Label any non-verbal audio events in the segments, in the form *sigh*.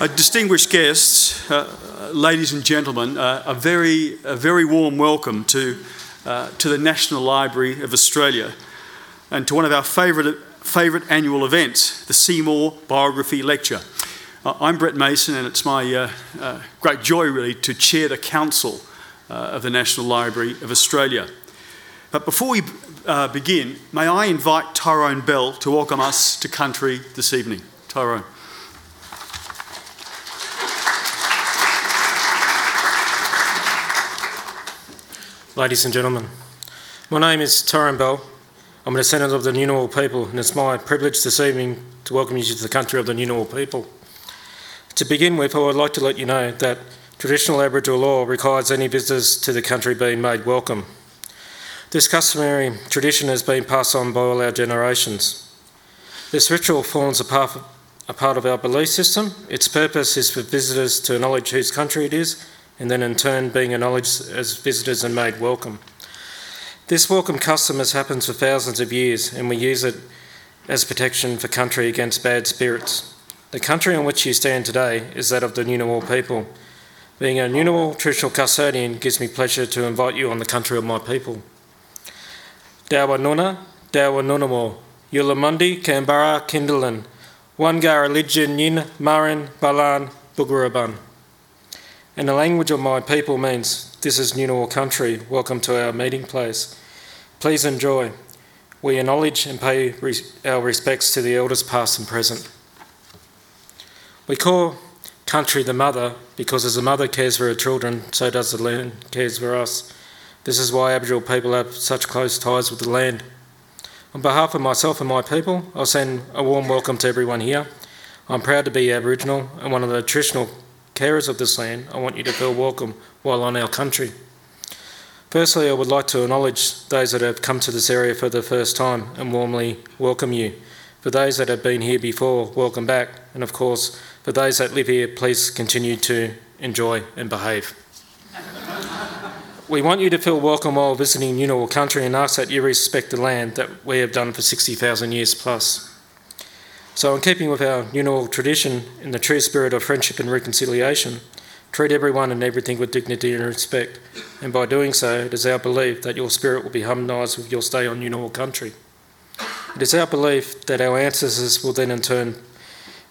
Uh, distinguished guests, uh, ladies and gentlemen, uh, a very, a very warm welcome to, uh, to the National Library of Australia and to one of our favourite, favourite annual events, the Seymour Biography Lecture. Uh, I'm Brett Mason, and it's my uh, great joy, really, to chair the Council of the National Library of Australia. But before we begin, may I invite Tyrone Bell to welcome us to country this evening. Tyrone. Ladies and gentlemen, my name is Tyrone Bell. I'm a descendant of the Ngunnawal people, and it's my privilege this evening to welcome you to the country of the Ngunnawal people. To begin with, I would like to let you know that traditional Aboriginal law requires any visitors to the country being made welcome. This customary tradition has been passed on by all our generations. This ritual forms a part of our belief system. Its purpose is for visitors to acknowledge whose country it is and then in turn being acknowledged as visitors and made welcome. This welcome custom has happened for thousands of years, and we use it as protection for country against bad spirits. The country on which you stand today is that of the Ngunnawal people. Being a Ngunnawal traditional custodian gives me pleasure to invite you on the country of my people. Dawa Nuna, Dawa Nunamo, Yulamundi, Canberra, Kindalin, Wangar Religion, Yin, Marin, Balan, Bugaraban. And the language of my people means, This is Ngunnawal country, welcome to our meeting place. Please enjoy. We acknowledge and pay our respects to the elders past and present. We call country the mother because as a mother cares for her children, so does the land cares for us. This is why Aboriginal people have such close ties with the land. On behalf of myself and my people, I'll send a warm welcome to everyone here. I'm proud to be Aboriginal and one of the traditional carers of this land, I want you to feel welcome while on our country. Firstly, I would like to acknowledge those that have come to this area for the first time and warmly welcome you. For those that have been here before, welcome back. And of course, for those that live here, please continue to enjoy and behave. we want you to feel welcome while visiting Ngunnawal country and ask that you respect the land that we have done for 60,000 years plus. So, in keeping with our Ngunnawal tradition, in the true spirit of friendship and reconciliation, treat everyone and everything with dignity and respect. And by doing so, it is our belief that your spirit will be harmonised with your stay on Ngunnawal country. It is our belief that our ancestors will then in turn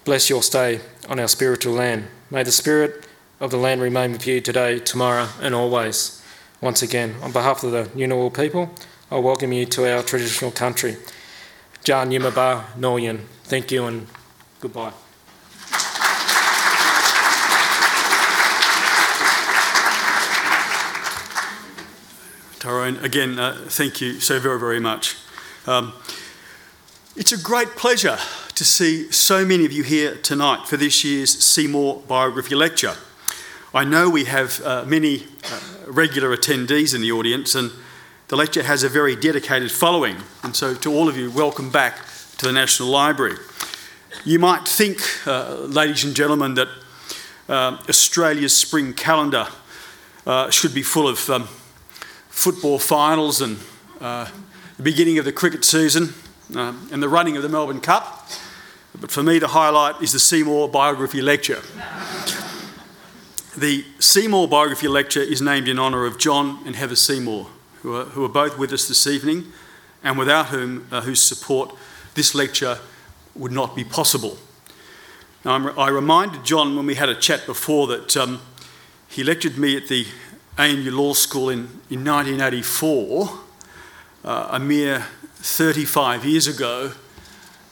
bless your stay on our spiritual land. May the spirit of the land remain with you today, tomorrow, and always. Once again, on behalf of the Ngunnawal people, I welcome you to our traditional country. Jan Yimaba Noyan. Thank you and goodbye. Tyrone, again, uh, thank you so very, very much. Um, it's a great pleasure to see so many of you here tonight for this year's Seymour Biography Lecture. I know we have uh, many uh, regular attendees in the audience, and the lecture has a very dedicated following. And so, to all of you, welcome back to the National Library. You might think, uh, ladies and gentlemen, that uh, Australia's spring calendar uh, should be full of um, football finals and uh, the beginning of the cricket season uh, and the running of the Melbourne Cup. But for me, the highlight is the Seymour Biography Lecture. The Seymour Biography Lecture is named in honour of John and Heather Seymour, who are, who are both with us this evening and without whom, uh, whose support this lecture would not be possible. Now, i reminded John when we had a chat before that um, he lectured me at the ANU Law School in, in 1984, uh, a mere 35 years ago,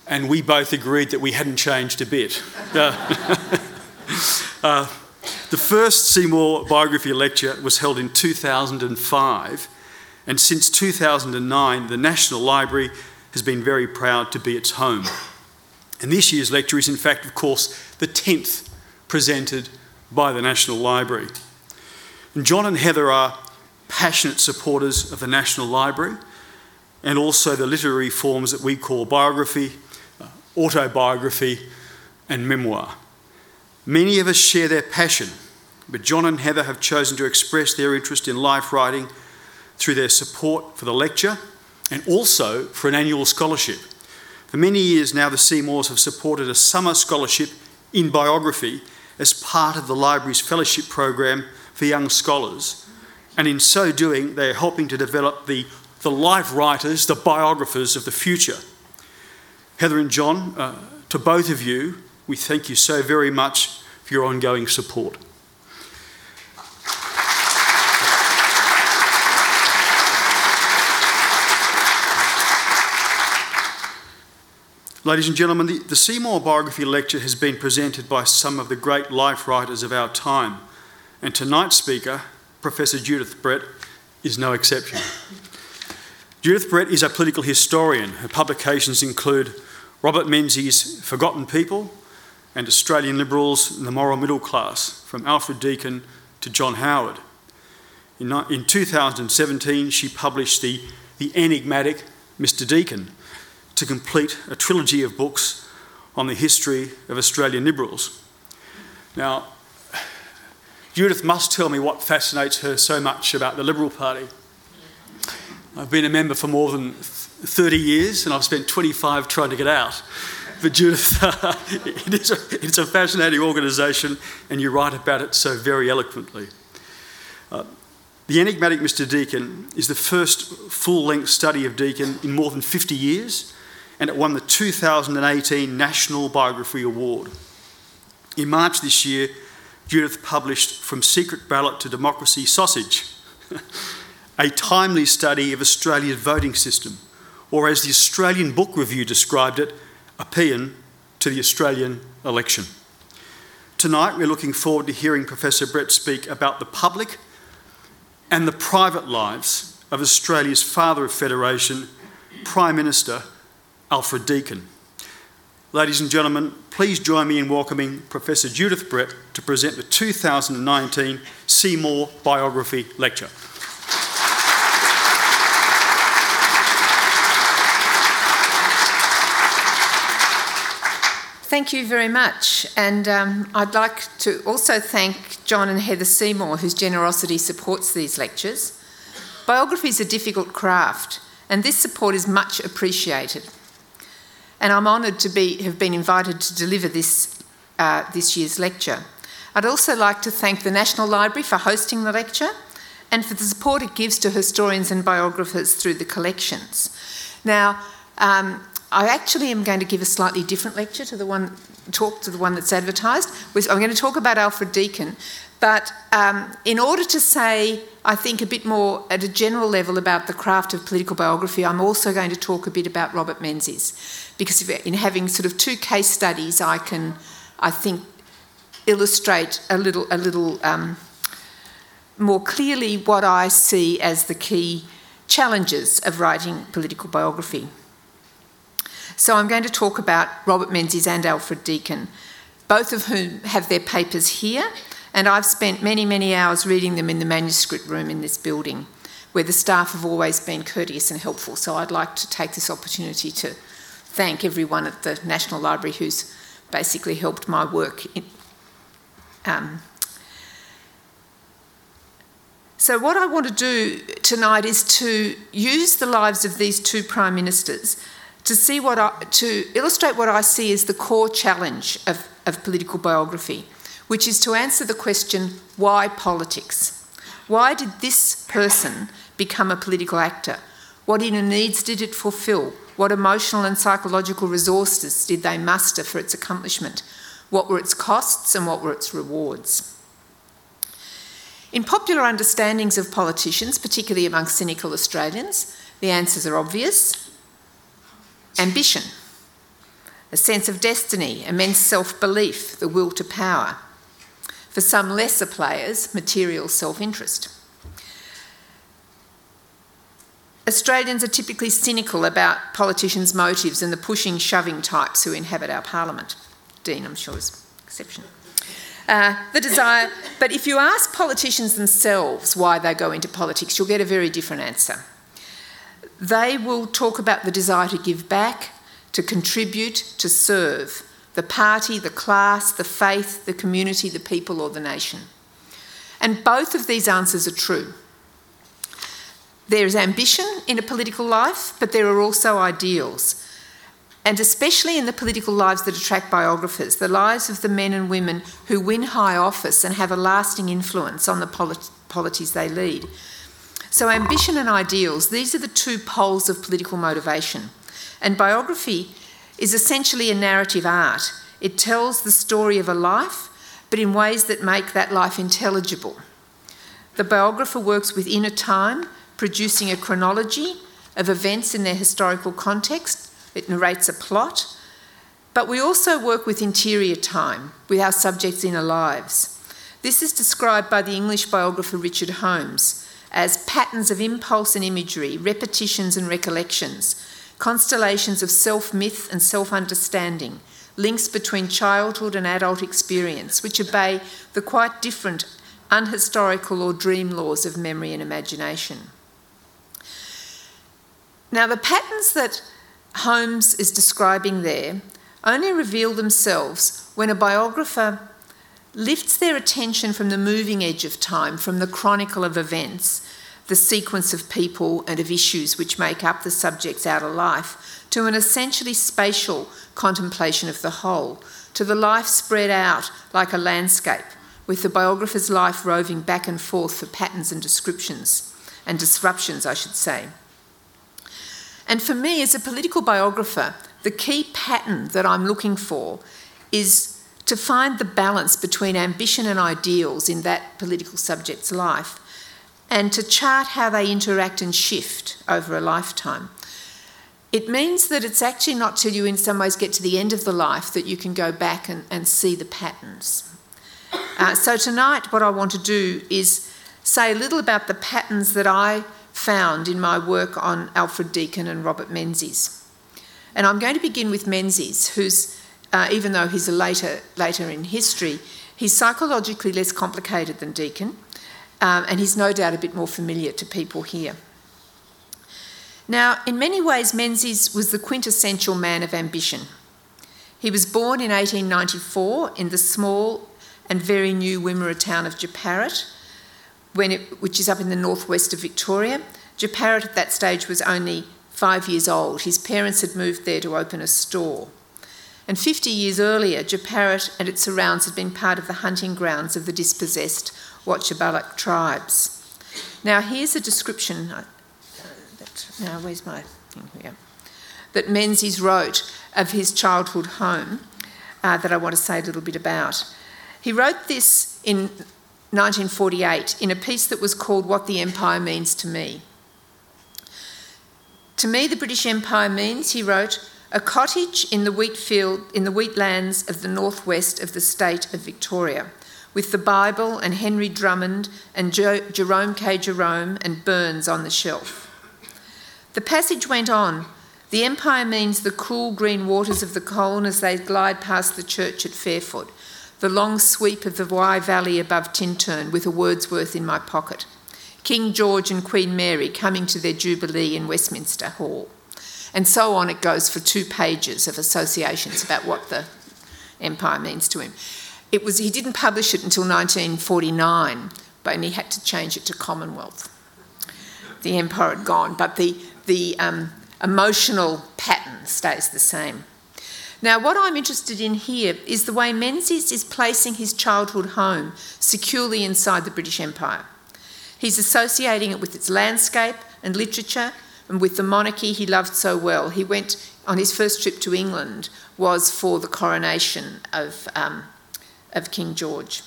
and we both agreed that we hadn't changed a bit. *laughs* Uh, *laughs* uh, the first Seymour biography lecture was held in 2005, and since 2009, the National Library has been very proud to be its home. And this year's lecture is, in fact, of course, the 10th presented by the National Library. And John and Heather are passionate supporters of the National Library and also the literary forms that we call biography, uh, autobiography, and memoir. Many of us share their passion, but John and Heather have chosen to express their interest in life writing through their support for the lecture and also for an annual scholarship. For many years now, the Seymours have supported a summer scholarship in biography as part of the library's fellowship program for young scholars. And in so doing, they are helping to develop the, the life writers, the biographers of the future. Heather and John, uh, to both of you, we thank you so very much for your ongoing support. Ladies and gentlemen, the, the, Seymour Biography Lecture has been presented by some of the great life writers of our time, and tonight's speaker, Professor Judith Brett, is no exception. Judith Brett is a political historian. Her publications include Robert Menzies' Forgotten People and Australian Liberals and the Moral Middle Class, from Alfred Deakin to John Howard. In, in 2017, she published the, the enigmatic Mr. Deakin to complete a trilogy of books on the history of Australian Liberals. Now, Judith must tell me what fascinates her so much about the Liberal Party. I've been a member for more than 30 years and I've spent 25 trying to get out. But Judith, *laughs* it is a, it's a fascinating organisation and you write about it so very eloquently. Uh, the enigmatic Mr. Deakin is the first full length study of Deakin in more than 50 years and it won the 2018 National Biography Award. In March this year, Judith published From Secret Ballot to Democracy Sausage, *laughs* a timely study of Australia's voting system, or as the Australian Book Review described it, a paean to the Australian election. Tonight, we're looking forward to hearing Professor Brett speak about the public and the private lives of Australia's father of federation, Prime Minister Alfred Deakin. Ladies and gentlemen, please join me in welcoming Professor Judith Brett to present the 2019 Seymour Biography Lecture. Thank you very much. And um, I'd like to also thank John and Heather Seymour, whose generosity supports these lectures. Biography is a difficult craft, and this support is much appreciated and I'm honoured to be, have been invited to deliver this, uh, this year's lecture. I'd also like to thank the National Library for hosting the lecture and for the support it gives to historians and biographers through the collections. Now, um, I actually am going to give a slightly different lecture to the one talk to the one that's advertised. I'm going to talk about Alfred Deakin, but um, in order to say, I think, a bit more at a general level about the craft of political biography, I'm also going to talk a bit about Robert Menzies. Because in having sort of two case studies, I can, I think, illustrate a little, a little um, more clearly what I see as the key challenges of writing political biography. So I'm going to talk about Robert Menzies and Alfred Deakin, both of whom have their papers here and I've spent many, many hours reading them in the manuscript room in this building, where the staff have always been courteous and helpful. So I'd like to take this opportunity to thank everyone at the National Library who's basically helped my work. In, um, so, what I want to do tonight is to use the lives of these two prime ministers to see what I, to illustrate what I see as the core challenge of, of political biography which is to answer the question why politics? Why did this person become a political actor? What inner needs did it fulfil? What emotional and psychological resources did they muster for its accomplishment? What were its costs and what were its rewards? In popular understandings of politicians, particularly among cynical Australians, the answers are obvious ambition, a sense of destiny, immense self belief, the will to power. For some lesser players, material self interest. Australians are typically cynical about politicians' motives and the pushing, shoving types who inhabit our parliament. Dean, I'm sure, is exception. Uh, the desire, but if you ask politicians themselves why they go into politics, you'll get a very different answer. They will talk about the desire to give back, to contribute, to serve, the party, the class, the faith, the community, the people, or the nation. And both of these answers are true. There is ambition in a political life, but there are also ideals. and especially in the political lives that attract biographers, the lives of the men and women who win high office and have a lasting influence on the polit- polities they lead. So, ambition and ideals, these are the two poles of political motivation. And biography is essentially a narrative art. It tells the story of a life, but in ways that make that life intelligible. The biographer works within a time, producing a chronology of events in their historical context it narrates a plot, but we also work with interior time, with our subjects' inner lives. This is described by the English biographer Richard Holmes as patterns of impulse and imagery, repetitions and recollections, constellations of self myth and self understanding, links between childhood and adult experience, which obey the quite different unhistorical or dream laws of memory and imagination. Now, the patterns that Holmes is describing there only reveal themselves when a biographer lifts their attention from the moving edge of time, from the chronicle of events, the sequence of people and of issues which make up the subject's outer life, to an essentially spatial contemplation of the whole, to the life spread out like a landscape, with the biographer's life roving back and forth for patterns and descriptions, and disruptions, I should say. And for me, as a political biographer, the key pattern that I'm looking for is to find the balance between ambition and ideals in that political subject's life and to chart how they interact and shift over a lifetime. It means that it's actually not till you, in some ways, get to the end of the life that you can go back and, and see the patterns. Uh, so, tonight, what I want to do is say a little about the patterns that I found in my work on Alfred Deakin and Robert Menzies. And I'm going to begin with Menzies, who's, uh, even though he's a later, later in history, he's psychologically less complicated than Deakin, um, and he's no doubt a bit more familiar to people here. Now, in many ways, Menzies was the quintessential man of ambition. He was born in 1894 in the small and very new Wimmera town of when it, which is up in the northwest of Victoria. Jeparit at that stage was only five years old. His parents had moved there to open a store. And 50 years earlier, Jeparit and its surrounds had been part of the hunting grounds of the dispossessed Wotjobaluk tribes. Now, here's a description. Uh, that, now, where's my thing here? That Menzies wrote of his childhood home uh, that I want to say a little bit about. He wrote this in 1948 in a piece that was called What the Empire Means to Me. To me, the British Empire means, he wrote, a cottage in the wheat field in the wheatlands of the northwest of the state of Victoria, with the Bible and Henry Drummond and jo- Jerome K. Jerome and Burns on the shelf. The passage went on. The empire means the cool green waters of the Coln as they glide past the church at Fairford, the long sweep of the Wye Valley above Tintern with a Wordsworth in my pocket, King George and Queen Mary coming to their Jubilee in Westminster Hall. And so on it goes for two pages of associations about what the empire means to him. It was, he didn't publish it until 1949, but he had to change it to Commonwealth. The empire had gone, but the, the um, emotional pattern stays the same. Now, what I'm interested in here is the way Menzies is placing his childhood home securely inside the British Empire. He's associating it with its landscape and literature and with the monarchy he loved so well. He went on his first trip to England was for the coronation of, um, of King George.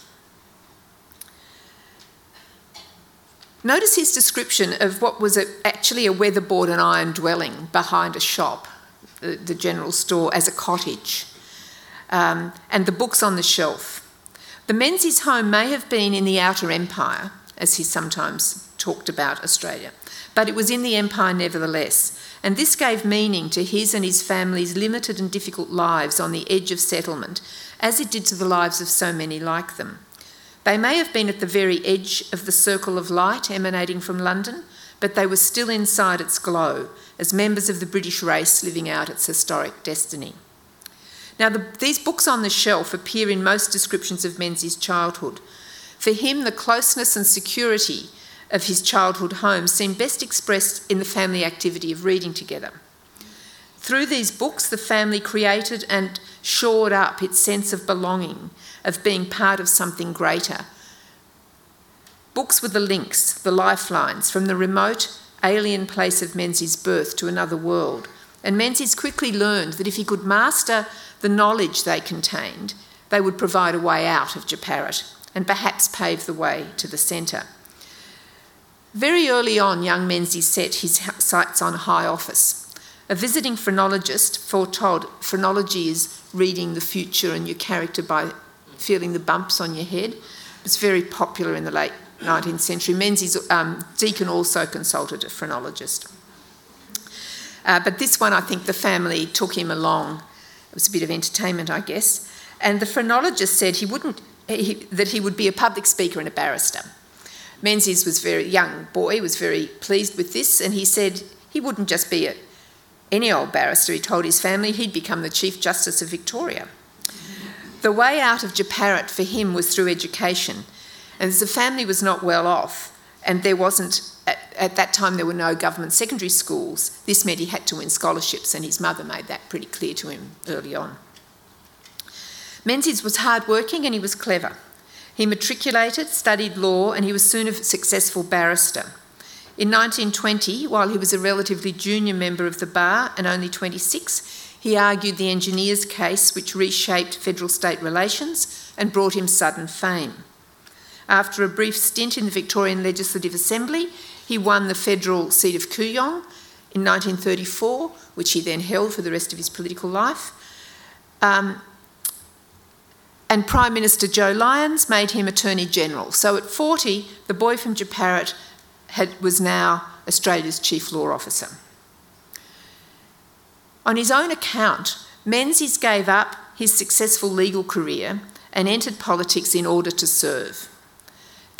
Notice his description of what was a, actually a weatherboard and iron dwelling behind a shop the, general store as a cottage, um, and the books on the shelf. The Menzies' home may have been in the Outer Empire, as he sometimes talked about Australia, but it was in the Empire nevertheless, and this gave meaning to his and his family's limited and difficult lives on the edge of settlement, as it did to the lives of so many like them. They may have been at the very edge of the circle of light emanating from London, but they were still inside its glow as members of the British race living out its historic destiny. Now, the, these books on the shelf appear in most descriptions of Menzies' childhood. For him, the closeness and security of his childhood home seem best expressed in the family activity of reading together. Through these books, the family created and shored up its sense of belonging, of being part of something greater. Books were the links, the lifelines from the remote, alien place of Menzies' birth to another world. And Menzies quickly learned that if he could master the knowledge they contained, they would provide a way out of Jeparit and perhaps pave the way to the centre. Very early on, young Menzies set his sights on high office. A visiting phrenologist foretold phrenology is reading the future and your character by feeling the bumps on your head. It was very popular in the late 19th century. Menzies, um, Deakin also consulted a phrenologist. Uh, but this one, I think the family took him along. It was a bit of entertainment, I guess. And the phrenologist said he wouldn't, he, that he would be a public speaker and a barrister. Menzies was very young boy, was very pleased with this, and he said he wouldn't just be a, any old barrister. He told his family he'd become the Chief Justice of Victoria. The way out of Jeparit for him was through education, and as the family was not well off, and there wasn't at, at, that time there were no government secondary schools. This meant he had to win scholarships, and his mother made that pretty clear to him early on. Menzies was hardworking and he was clever. He matriculated, studied law, and he was soon a successful barrister. In 1920, while he was a relatively junior member of the bar and only 26, he argued the engineers' case, which reshaped federal state relations and brought him sudden fame. After a brief stint in the Victorian Legislative Assembly, he won the federal seat of Kooyong in 1934, which he then held for the rest of his political life. Um, and Prime Minister Joe Lyons made him Attorney General. So at 40, the boy from Jeparit had, was now Australia's Chief Law Officer. On his own account, Menzies gave up his successful legal career and entered politics in order to serve.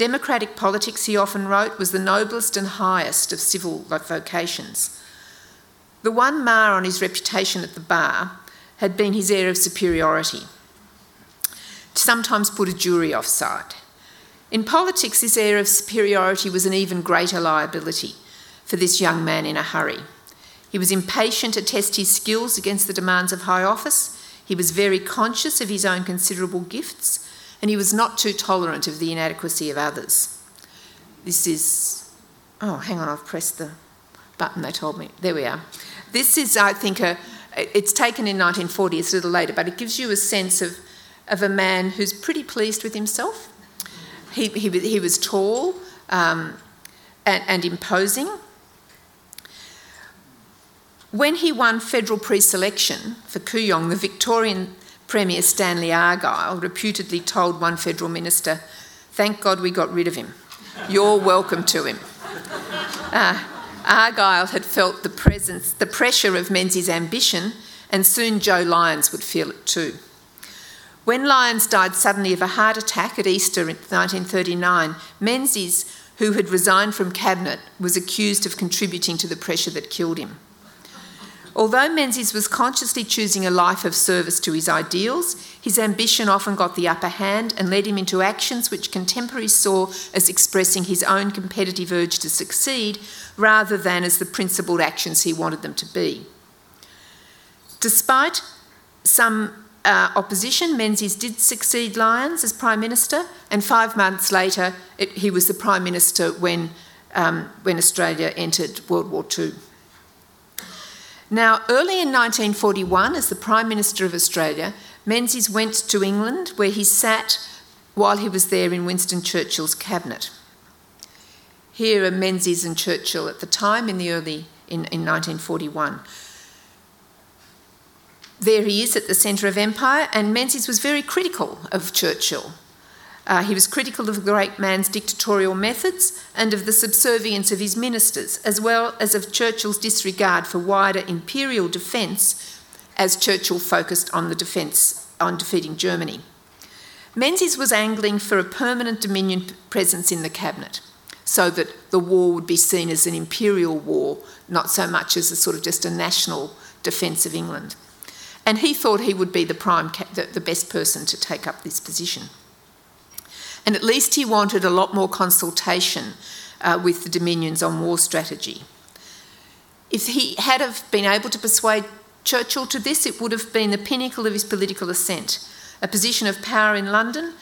Democratic politics, he often wrote, was the noblest and highest of civil vocations. The one mar on his reputation at the bar had been his air of superiority, to sometimes put a jury offside. In politics, this air of superiority was an even greater liability for this young man in a hurry. He was impatient to test his skills against the demands of high office. He was very conscious of his own considerable gifts and he was not too tolerant of the inadequacy of others. This is, oh, hang on, I've pressed the button they told me. There we are. This is, I think, a, it's taken in 1940, it's a little later, but it gives you a sense of, of a man who's pretty pleased with himself. He, he, he was tall um, and, and imposing. When he won federal pre selection for Kooyong, the Victorian Premier Stanley Argyle reputedly told one federal minister, Thank God we got rid of him. You're welcome to him. Uh, Argyle had felt the presence, the pressure of Menzies' ambition, and soon Joe Lyons would feel it too. When Lyons died suddenly of a heart attack at Easter in 1939, Menzies, who had resigned from cabinet, was accused of contributing to the pressure that killed him. Although Menzies was consciously choosing a life of service to his ideals, his ambition often got the upper hand and led him into actions which contemporaries saw as expressing his own competitive urge to succeed rather than as the principled actions he wanted them to be. Despite some uh, opposition, Menzies did succeed Lyons as Prime Minister, and five months later, it, he was the Prime Minister when, um, when Australia entered World War II. Now, early in 1941, as the Prime Minister of Australia, Menzies went to England where he sat while he was there in Winston Churchill's cabinet. Here are Menzies and Churchill at the time in the early in, in 1941. There he is at the centre of empire, and Menzies was very critical of Churchill uh, he was critical of the great man's dictatorial methods and of the subservience of his ministers, as well as of Churchill's disregard for wider imperial defence, as Churchill focused on the defence on defeating Germany. Menzies was angling for a permanent Dominion presence in the cabinet, so that the war would be seen as an imperial war, not so much as a sort of just a national defence of England. And he thought he would be the prime, the, the best person to take up this position. And at least he wanted a lot more consultation uh, with the Dominions on war strategy. If he had have been able to persuade Churchill to this, it would have been the pinnacle of his political ascent, a position of power in London,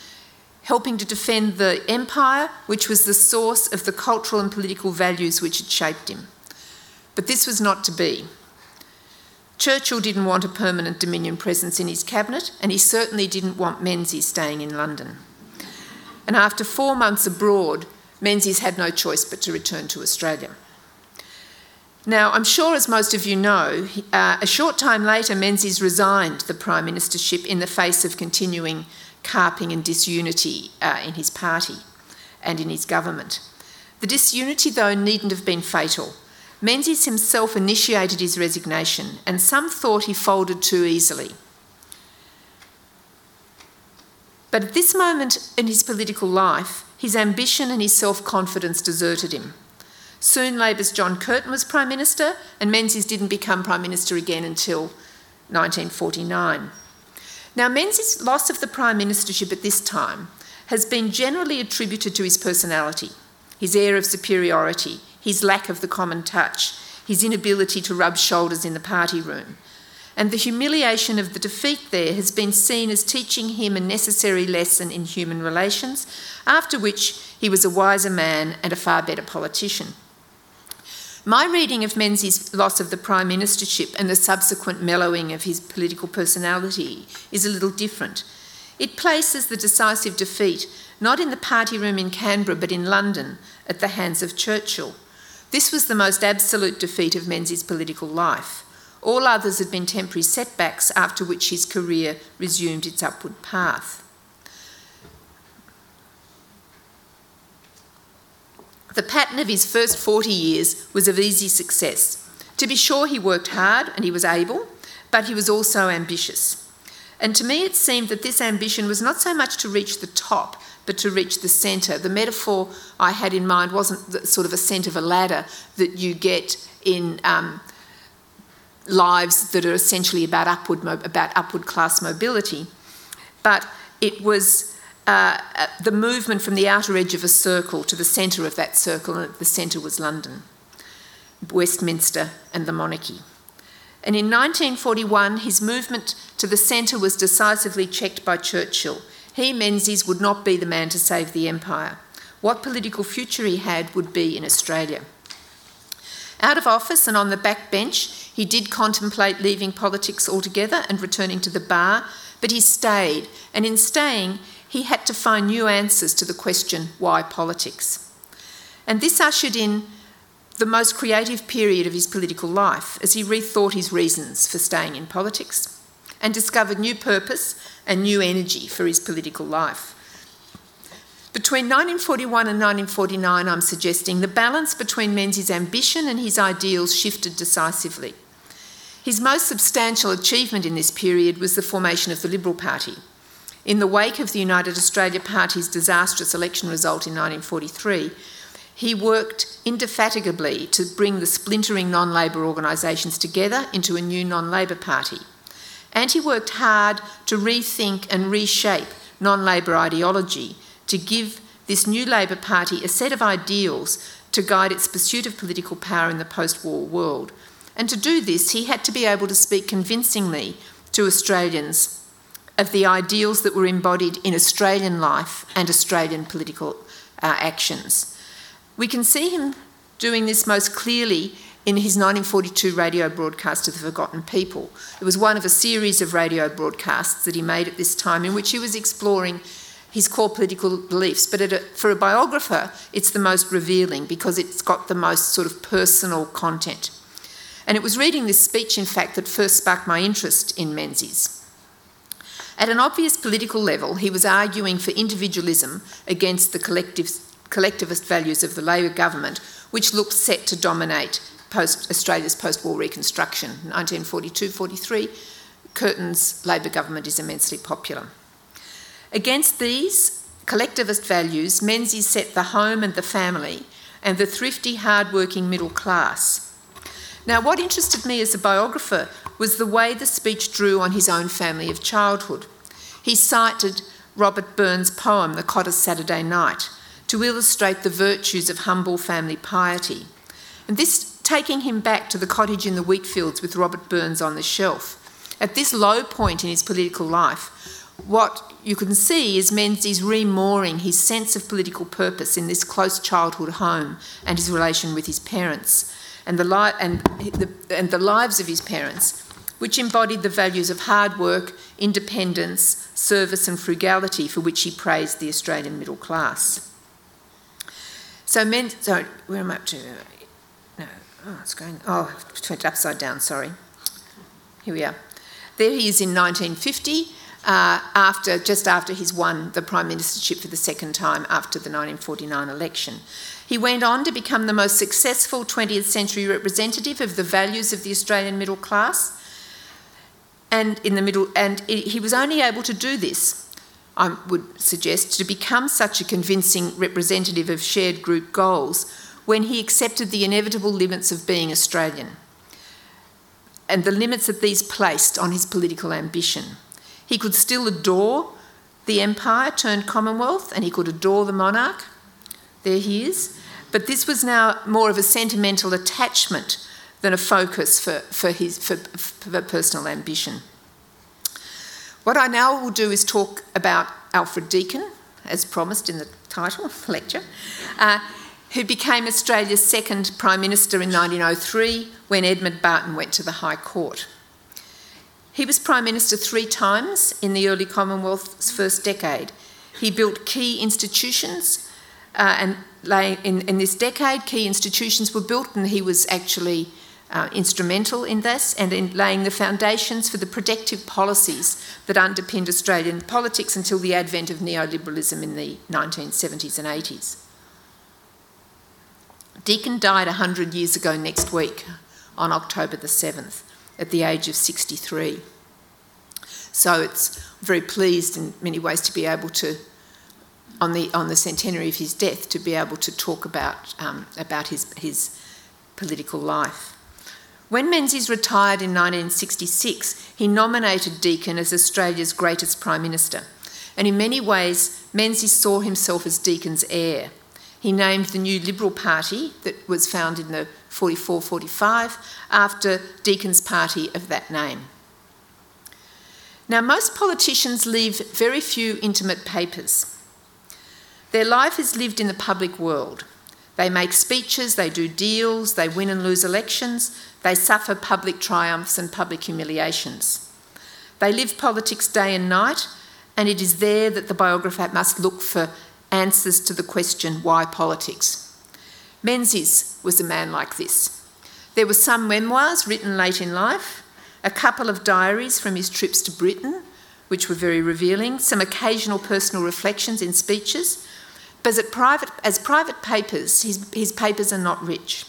helping to defend the empire, which was the source of the cultural and political values which had shaped him. But this was not to be. Churchill didn't want a permanent Dominion presence in his cabinet, and he certainly didn't want Menzies staying in London. And after four months abroad, Menzies had no choice but to return to Australia. Now, I'm sure, as most of you know, uh, a short time later, Menzies resigned the Prime Ministership in the face of continuing carping and disunity uh, in his party and in his government. The disunity, though, needn't have been fatal. Menzies himself initiated his resignation, and some thought he folded too easily. But at this moment in his political life, his ambition and his self confidence deserted him. Soon Labor's John Curtin was Prime Minister, and Menzies didn't become Prime Minister again until 1949. Now, Menzies' loss of the Prime Ministership at this time has been generally attributed to his personality, his air of superiority, his lack of the common touch, his inability to rub shoulders in the party room. And the humiliation of the defeat there has been seen as teaching him a necessary lesson in human relations, after which he was a wiser man and a far better politician. My reading of Menzies' loss of the Prime Ministership and the subsequent mellowing of his political personality is a little different. It places the decisive defeat not in the party room in Canberra but in London at the hands of Churchill. This was the most absolute defeat of Menzies' political life. All others had been temporary setbacks after which his career resumed its upward path. The pattern of his first 40 years was of easy success. To be sure, he worked hard and he was able, but he was also ambitious. And to me, it seemed that this ambition was not so much to reach the top, but to reach the centre. The metaphor I had in mind wasn't the sort of ascent of a ladder that you get in um, lives that are essentially about upward, about upward class mobility, but it was uh, uh, the movement from the outer edge of a circle to the centre of that circle, and the centre was London, Westminster, and the monarchy. And in 1941, his movement to the centre was decisively checked by Churchill. He, Menzies, would not be the man to save the empire. What political future he had would be in Australia. Out of office and on the back bench, he did contemplate leaving politics altogether and returning to the bar, but he stayed, and in staying, he had to find new answers to the question why politics? And this ushered in the most creative period of his political life as he rethought his reasons for staying in politics and discovered new purpose and new energy for his political life. Between 1941 and 1949, I'm suggesting the balance between Menzies' ambition and his ideals shifted decisively. His most substantial achievement in this period was the formation of the Liberal Party, in the wake of the United Australia Party's disastrous election result in 1943, he worked indefatigably to bring the splintering non Labor organisations together into a new non Labor Party. And he worked hard to rethink and reshape non Labor ideology to give this new Labor Party a set of ideals to guide its pursuit of political power in the post war world. And to do this, he had to be able to speak convincingly to Australians of the ideals that were embodied in Australian life and Australian political uh, actions. We can see him doing this most clearly in his 1942 radio broadcast to the Forgotten People. It was one of a series of radio broadcasts that he made at this time in which he was exploring his core political beliefs. But for a biographer, it's the most revealing because it's got the most sort of personal content. And it was reading this speech, in fact, that first sparked my interest in Menzies. At an obvious political level, he was arguing for individualism against the collectivist values of the Labor government, which looked set to dominate post Australia's post war reconstruction. 1942 43, Curtin's Labor government is immensely popular. Against these collectivist values, Menzies set the home and the family and the thrifty, hard-working middle class now, what interested me as a biographer was the way the speech drew on his own family of childhood. He cited Robert Burns' poem, The Cotter's Saturday Night, to illustrate the virtues of humble family piety. And this taking him back to the cottage in the wheatfields with Robert Burns on the shelf. At this low point in his political life, what you can see is Menzies remooring his sense of political purpose in this close childhood home and his relation with his parents and the, li- and the, and the lives of his parents, which embodied the values of hard work, independence, service, and frugality for which he praised the Australian middle class. So, men, so where am I up to? No, oh, it's going, oh, it went upside down, sorry. Here we are. There he is in 1950 uh, after, just after he's won the prime ministership for the second time after the 1949 election. He went on to become the most successful 20th century representative of the values of the Australian middle class. And in the middle, and he was only able to do this, I would suggest, to become such a convincing representative of shared group goals when he accepted the inevitable limits of being Australian and the limits that these placed on his political ambition. He could still adore the empire turned Commonwealth and he could adore the monarch. There he is. But this was now more of a sentimental attachment than a focus for, for, his, for, for personal ambition. What I now will do is talk about Alfred Deakin, as promised in the title of *laughs* the lecture, uh, who became Australia's second Prime Minister in 1903 when Edmund Barton went to the High Court. He was Prime Minister three times in the early Commonwealth's first decade. He built key institutions, uh, and in, in, this decade, key institutions were built, and he was actually uh, instrumental in this and in laying the foundations for the protective policies that underpinned Australian politics until the advent of neoliberalism in the 1970s and 80s. Deakin died 100 years ago next week on October the 7th at the age of 63. So it's very pleased in many ways to be able to, on the on the centenary of his death, to be able to talk about um, about his his political life. When Menzies retired in 1966, he nominated Deakin as Australia's greatest Prime Minister, and in many ways, Menzies saw himself as Deakin's heir. He named the new Liberal Party that was founded in the 44 45 after Deakin's party of that name. Now, most politicians leave very few intimate papers. Their life is lived in the public world. They make speeches, they do deals, they win and lose elections, they suffer public triumphs and public humiliations. They live politics day and night, and it is there that the biographer must look for answers to the question why politics? Menzies was a man like this. There were some memoirs written late in life, a couple of diaries from his trips to Britain, which were very revealing, some occasional personal reflections in speeches, but as private, as private papers, his, his papers are not rich.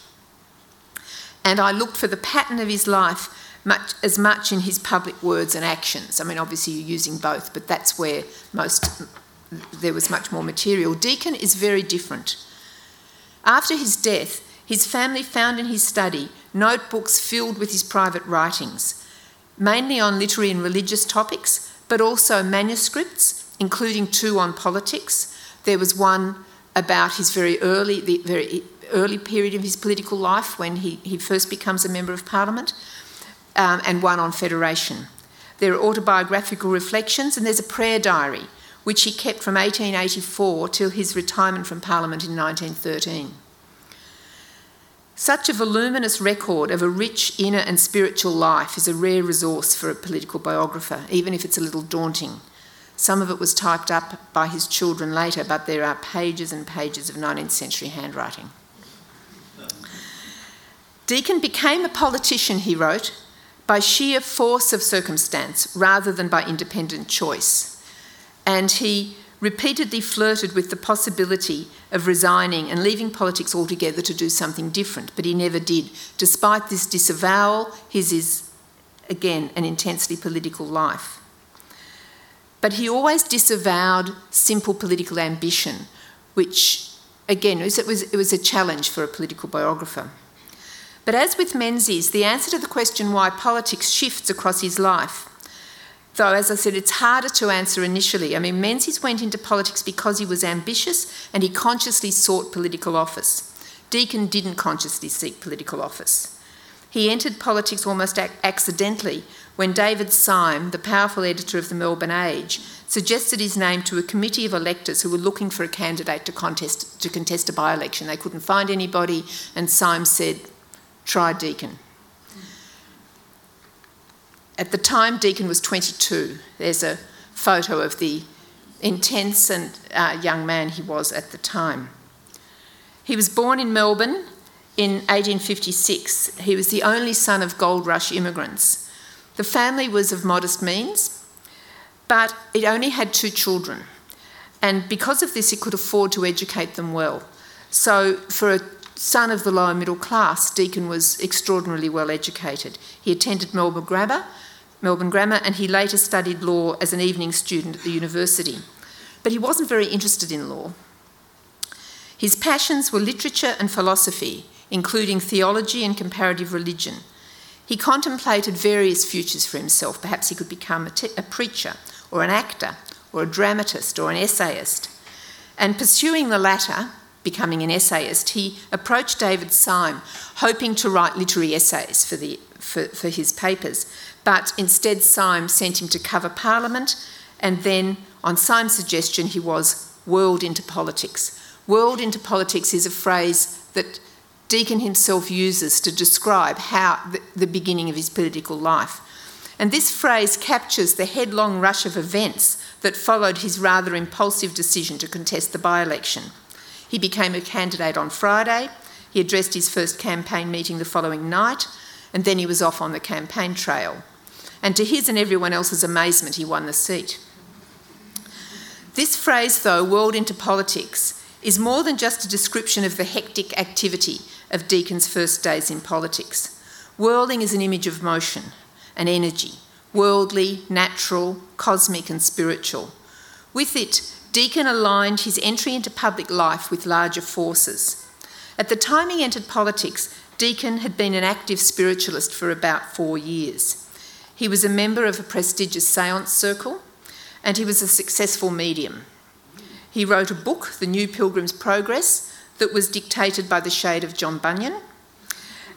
And I looked for the pattern of his life much, as much in his public words and actions. I mean, obviously, you're using both, but that's where most there was much more material. Deakin is very different. After his death, his family found in his study notebooks filled with his private writings, mainly on literary and religious topics, but also manuscripts, including two on politics. There was one about his very early, the very early period of his political life when he, he first becomes a member of parliament, um, and one on federation. There are autobiographical reflections, and there's a prayer diary which he kept from 1884 till his retirement from Parliament in 1913. Such a voluminous record of a rich inner and spiritual life is a rare resource for a political biographer, even if it's a little daunting. Some of it was typed up by his children later, but there are pages and pages of 19th century handwriting. Deakin became a politician, he wrote, by sheer force of circumstance rather than by independent choice and he repeatedly flirted with the possibility of resigning and leaving politics altogether to do something different, but he never did. Despite this disavowal, his is, again, an intensely political life. But he always disavowed simple political ambition, which, again, it was, it was, it was a challenge for a political biographer. But as with Menzies, the answer to the question why politics shifts across his life Though, as I said, it's harder to answer initially. I mean, Menzies went into politics because he was ambitious and he consciously sought political office. Deakin didn't consciously seek political office. He entered politics almost ac- accidentally when David Syme, the powerful editor of the Melbourne Age, suggested his name to a committee of electors who were looking for a candidate to contest, to contest a by election. They couldn't find anybody, and Syme said, Try Deakin. At the time, Deakin was 22. There's a photo of the intense and uh, young man he was at the time. He was born in Melbourne in 1856. He was the only son of gold rush immigrants. The family was of modest means, but it only had two children. And because of this, it could afford to educate them well. So, for a son of the lower middle class, Deakin was extraordinarily well educated. He attended Melbourne Grammar, Melbourne Grammar, and he later studied law as an evening student at the university. But he wasn't very interested in law. His passions were literature and philosophy, including theology and comparative religion. He contemplated various futures for himself. Perhaps he could become a, preacher, or an actor, or a dramatist, or an essayist. And pursuing the latter, becoming an essayist, he approached David Syme, hoping to write literary essays for, the, for, for his papers. But instead, Syme sent him to cover Parliament, and then, on Syme's suggestion, he was whirled into politics. Whirled into politics is a phrase that Deakin himself uses to describe how the, the beginning of his political life. And this phrase captures the headlong rush of events that followed his rather impulsive decision to contest the by election. He became a candidate on Friday, he addressed his first campaign meeting the following night, and then he was off on the campaign trail. And to his and everyone else's amazement, he won the seat. This phrase, though, whirled into politics, is more than just a description of the hectic activity of Deakin's first days in politics. Whirling is an image of motion, and energy, worldly, natural, cosmic, and spiritual. With it, Deakin aligned his entry into public life with larger forces. At the time he entered politics, Deakin had been an active spiritualist for about four years. He was a member of a prestigious seance circle and he was a successful medium. He wrote a book, The New Pilgrim's Progress, that was dictated by the shade of John Bunyan,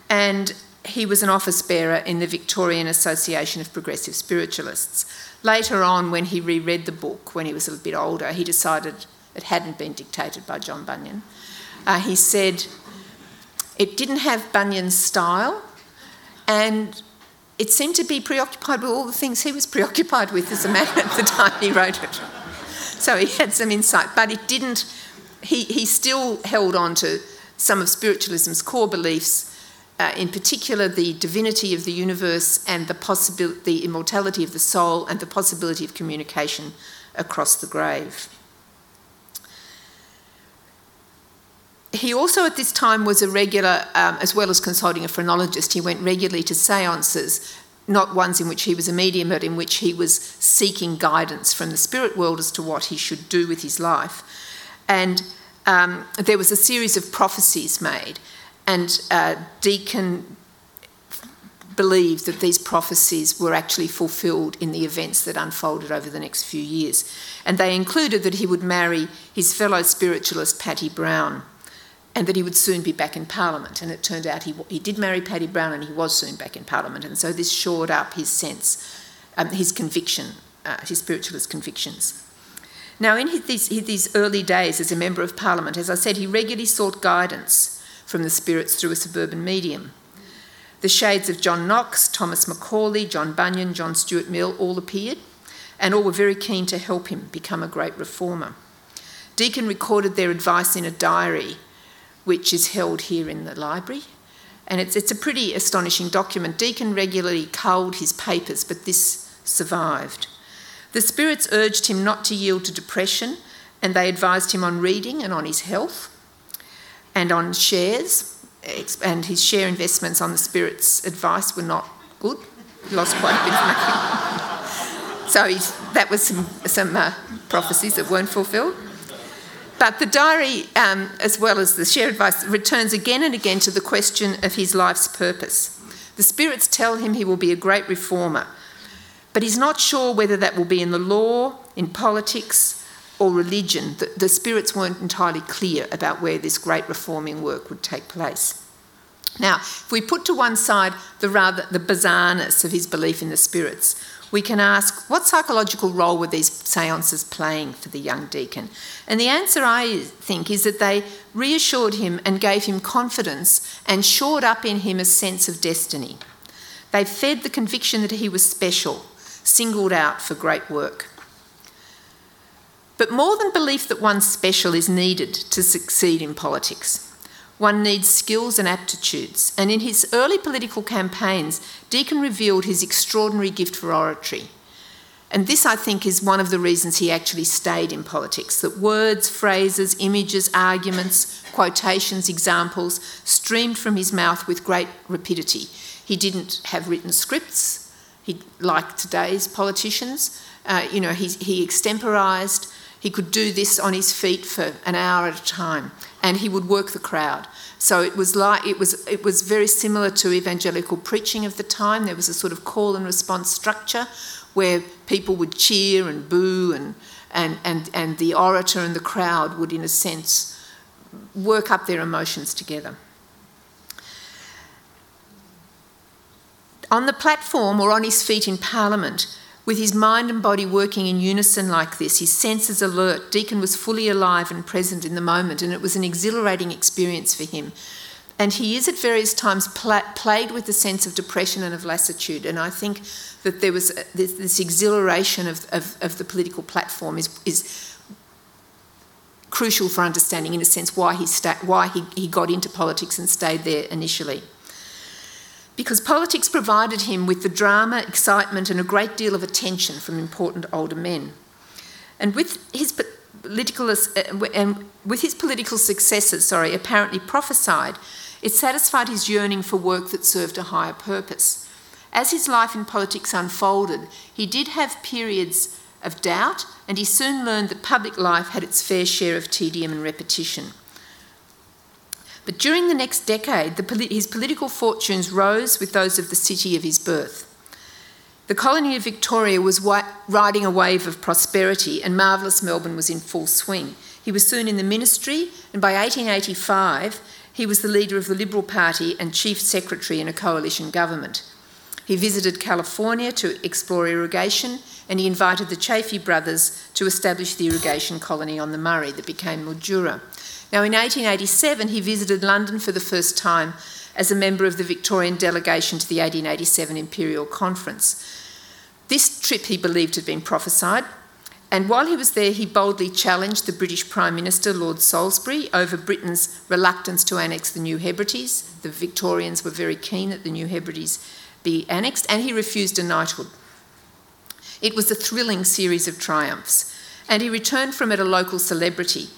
and he was an office bearer in the Victorian Association of Progressive Spiritualists. Later on, when he reread the book, when he was a bit older, he decided it hadn't been dictated by John Bunyan. Uh, he said it didn't have Bunyan's style, and it seemed to be preoccupied with all the things he was *laughs* preoccupied with as a man at the time he wrote it. So he had some insight, but it didn't, he, he still held on to some of spiritualism's core beliefs, uh, in particular the divinity of the universe and the the immortality of the soul and the possibility of communication across the grave. He also at this time was a regular, um, as well as consulting a phrenologist, he went regularly to seances, not ones in which he was a medium, but in which he was seeking guidance from the spirit world as to what he should do with his life. And um, there was a series of prophecies made, and uh, Deakin believed that these prophecies were actually fulfilled in the events that unfolded over the next few years. And they included that he would marry his fellow spiritualist Patty Brown and that he would soon be back in Parliament. And it turned out he, he did marry Patty Brown and he was soon back in Parliament. And so this shored up his sense, um, his conviction, uh, his spiritualist convictions. Now, in his, these, these early days as a Member of Parliament, as I said, he regularly sought guidance from the spirits through a suburban medium. The shades of John Knox, Thomas Macaulay, John Bunyan, John Stuart Mill all appeared, and all were very keen to help him become a great reformer. Deakin recorded their advice in a diary which is held here in the library. And it's, it's a pretty astonishing document. Deakin regularly culled his papers, but this survived. The spirits urged him not to yield to depression, and they advised him on reading and on his health and on shares. And his share investments on the spirits' advice were not good. He lost quite a bit of money. *laughs* so that was some, some uh, prophecies that weren't fulfilled. But the diary, um, as well as the share advice, returns again and again to the question of his life's purpose. The spirits tell him he will be a great reformer, but he's not sure whether that will be in the law, in politics, or religion, the, the spirits weren't entirely clear about where this great reforming work would take place. Now, if we put to one side the rather the bizarreness of his belief in the spirits, we can ask what psychological role were these seances playing for the young Deakin? And the answer, I think, is that they reassured him and gave him confidence and shored up in him a sense of destiny. They fed the conviction that he was special, singled out for great work. But more than belief that one's special is needed to succeed in politics. One needs skills and aptitudes, and in his early political campaigns, Deakin revealed his extraordinary gift for oratory. And this, I think, is one of the reasons he actually stayed in politics that words, phrases, images, arguments, quotations, examples streamed from his mouth with great rapidity. He didn't have written scripts, he, like today's politicians. Uh, you know, he, he extemporised, he could do this on his feet for an hour at a time, and he would work the crowd. So it was like it was it was very similar to evangelical preaching of the time. There was a sort of call and response structure where people would cheer and boo and and, and, and the orator and the crowd would, in a sense, work up their emotions together. On the platform or on his feet in Parliament, with his mind and body working in unison like this, his senses alert, Deakin was fully alive and present in the moment, and it was an exhilarating experience for him. And he is at various times pla- plagued with a sense of depression and of lassitude. And I think that there was uh, this, this exhilaration of, of, of, the political platform is, is crucial for understanding, in a sense, why he, sta- why he, he got into politics and stayed there initially because politics provided him with the drama, excitement, and a great deal of attention from important older men. And with his political uh, and with his political successes, sorry, apparently prophesied, it satisfied his yearning for work that served a higher purpose. As his life in politics unfolded, he did have periods of doubt, and he soon learned that public life had its fair share of tedium and repetition. But during the next decade, the, his political fortunes rose with those of the city of his birth. The colony of Victoria was riding a wave of prosperity, and marvellous Melbourne was in full swing. He was soon in the ministry, and by 1885, he was the leader of the Liberal Party and chief secretary in a coalition government. He visited California to explore irrigation, and he invited the Chaffey brothers to establish the irrigation colony on the Murray that became Mildura. Now, in 1887, he visited London for the first time as a member of the Victorian delegation to the 1887 Imperial Conference. This trip he believed had been prophesied, and while he was there, he boldly challenged the British Prime Minister, Lord Salisbury, over Britain's reluctance to annex the New Hebrides. The Victorians were very keen that the New Hebrides be annexed, and he refused a knighthood. It was a thrilling series of triumphs, and he returned from it a local celebrity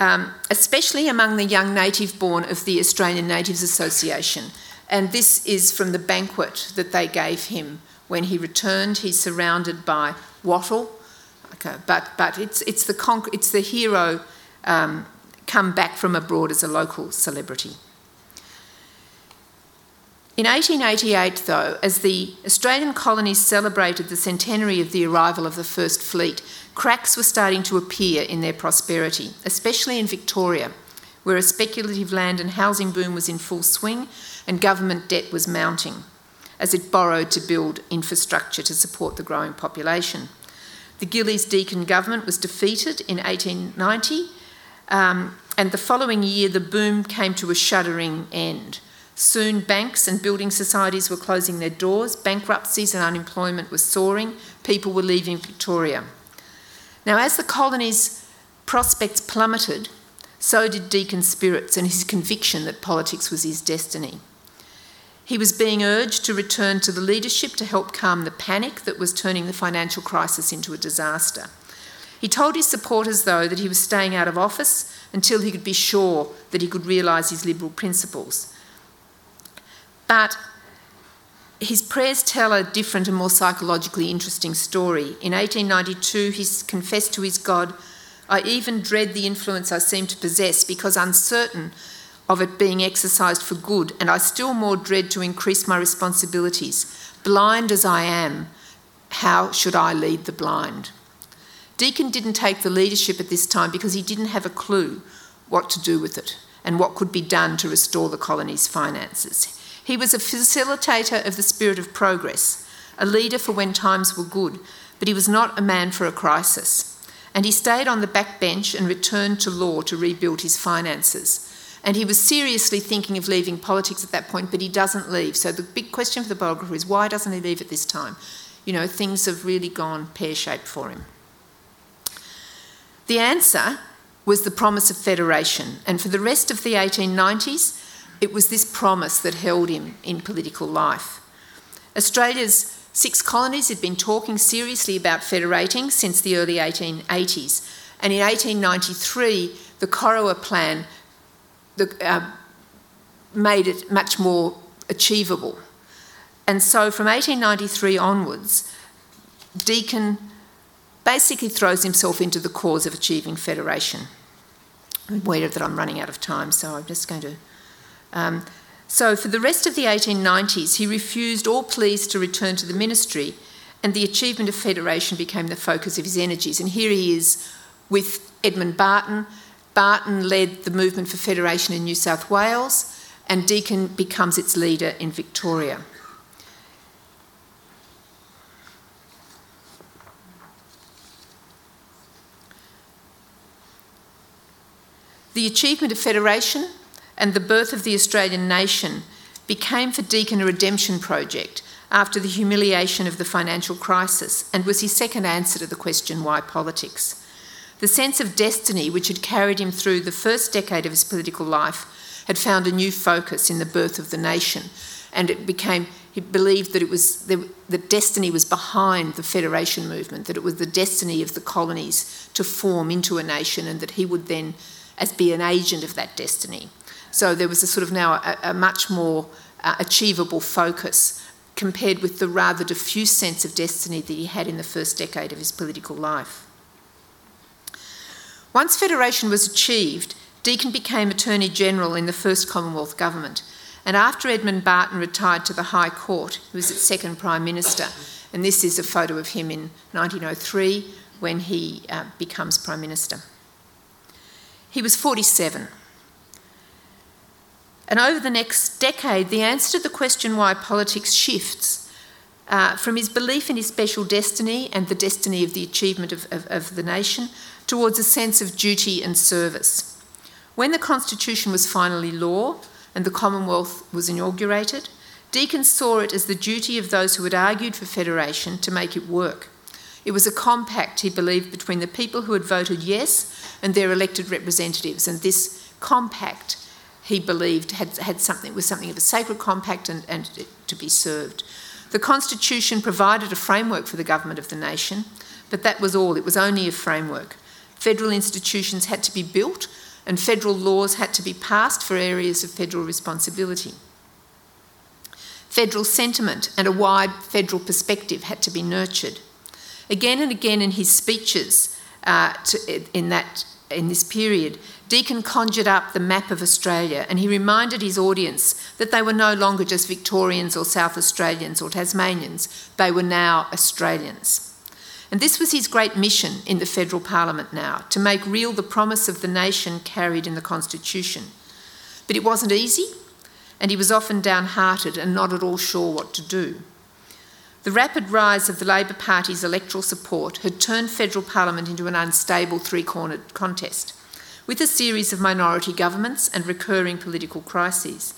um, especially among the young native born of the Australian Natives Association. And this is from the banquet that they gave him when he returned. He's surrounded by wattle, okay, but, but it's, it's, the conc- it's the hero um, come back from abroad as a local celebrity. In 1888, though, as the Australian colonies celebrated the centenary of the arrival of the First Fleet, cracks were starting to appear in their prosperity, especially in Victoria, where a speculative land and housing boom was in full swing and government debt was mounting as it borrowed to build infrastructure to support the growing population. The Gillies Deakin government was defeated in 1890, um, and the following year the boom came to a shuddering end. Soon, banks and building societies were closing their doors, bankruptcies and unemployment were soaring, people were leaving Victoria. Now, as the colony's prospects plummeted, so did Deakin's spirits and his conviction that politics was his destiny. He was being urged to return to the leadership to help calm the panic that was turning the financial crisis into a disaster. He told his supporters, though, that he was staying out of office until he could be sure that he could realise his liberal principles. But his prayers tell a different and more psychologically interesting story. In 1892, he confessed to his God, I even dread the influence I seem to possess because uncertain of it being exercised for good, and I still more dread to increase my responsibilities. Blind as I am, how should I lead the blind? Deakin didn't take the leadership at this time because he didn't have a clue what to do with it and what could be done to restore the colony's finances. He was a facilitator of the spirit of progress, a leader for when times were good, but he was not a man for a crisis. And he stayed on the back bench and returned to law to rebuild his finances. And he was seriously thinking of leaving politics at that point, but he doesn't leave. So the big question for the biographer is why doesn't he leave at this time? You know, things have really gone pear shaped for him. The answer was the promise of federation, and for the rest of the 1890s, it was this promise that held him in political life. Australia's six colonies had been talking seriously about federating since the early 1880s, and in 1893, the Corowa Plan the, uh, made it much more achievable. And so from 1893 onwards, Deakin basically throws himself into the cause of achieving federation. I'm aware that I'm running out of time, so I'm just going to. Um, so, for the rest of the 1890s, he refused all pleas to return to the ministry, and the achievement of federation became the focus of his energies. And here he is with Edmund Barton. Barton led the movement for federation in New South Wales, and Deakin becomes its leader in Victoria. The achievement of federation and the birth of the Australian nation became for Deakin a redemption project after the humiliation of the financial crisis and was his second answer to the question why politics. The sense of destiny which had carried him through the first decade of his political life had found a new focus in the birth of the nation and it became he believed that it was that destiny was behind the federation movement that it was the destiny of the colonies to form into a nation and that he would then as be an agent of that destiny. So there was a sort of now a, a much more uh, achievable focus compared with the rather diffuse sense of destiny that he had in the first decade of his political life. Once federation was achieved, Deakin became Attorney General in the first Commonwealth government. And after Edmund Barton retired to the High Court, he was its second Prime Minister. And this is a photo of him in 1903 when he uh, becomes Prime Minister. He was 47. And over the next decade, the answer to the question why politics shifts uh, from his belief in his special destiny and the destiny of the achievement of, of, of the nation towards a sense of duty and service. When the Constitution was finally law and the Commonwealth was inaugurated, Deakin saw it as the duty of those who had argued for federation to make it work. It was a compact, he believed, between the people who had voted yes and their elected representatives. And this compact, he believed, had, had something was something of a sacred compact and, and to be served. The Constitution provided a framework for the government of the nation, but that was all. It was only a framework. Federal institutions had to be built, and federal laws had to be passed for areas of federal responsibility. Federal sentiment and a wide federal perspective had to be nurtured. Again and again in his speeches uh, to, in, that, in this period, Deakin conjured up the map of Australia and he reminded his audience that they were no longer just Victorians or South Australians or Tasmanians, they were now Australians. And this was his great mission in the federal parliament now to make real the promise of the nation carried in the Constitution. But it wasn't easy, and he was often downhearted and not at all sure what to do. The rapid rise of the Labor Party's electoral support had turned federal parliament into an unstable three cornered contest, with a series of minority governments and recurring political crises.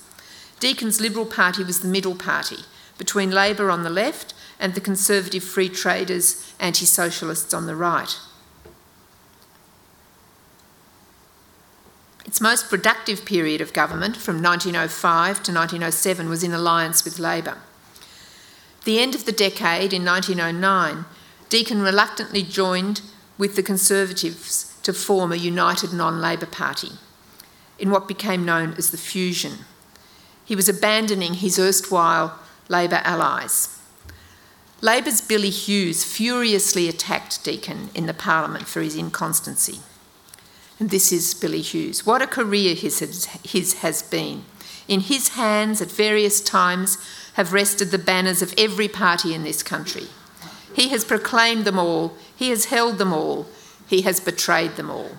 Deakin's Liberal Party was the middle party, between Labor on the left and the Conservative Free Traders anti socialists on the right. Its most productive period of government, from 1905 to 1907, was in alliance with Labor the end of the decade in 1909, Deakin reluctantly joined with the Conservatives to form a united non Labor party in what became known as the Fusion. He was abandoning his erstwhile Labor allies. Labour's Billy Hughes furiously attacked Deakin in the Parliament for his inconstancy. And this is Billy Hughes. What a career his, his has been. In his hands, at various times, have rested the banners of every party in this country. He has proclaimed them all. He has held them all. He has betrayed them all.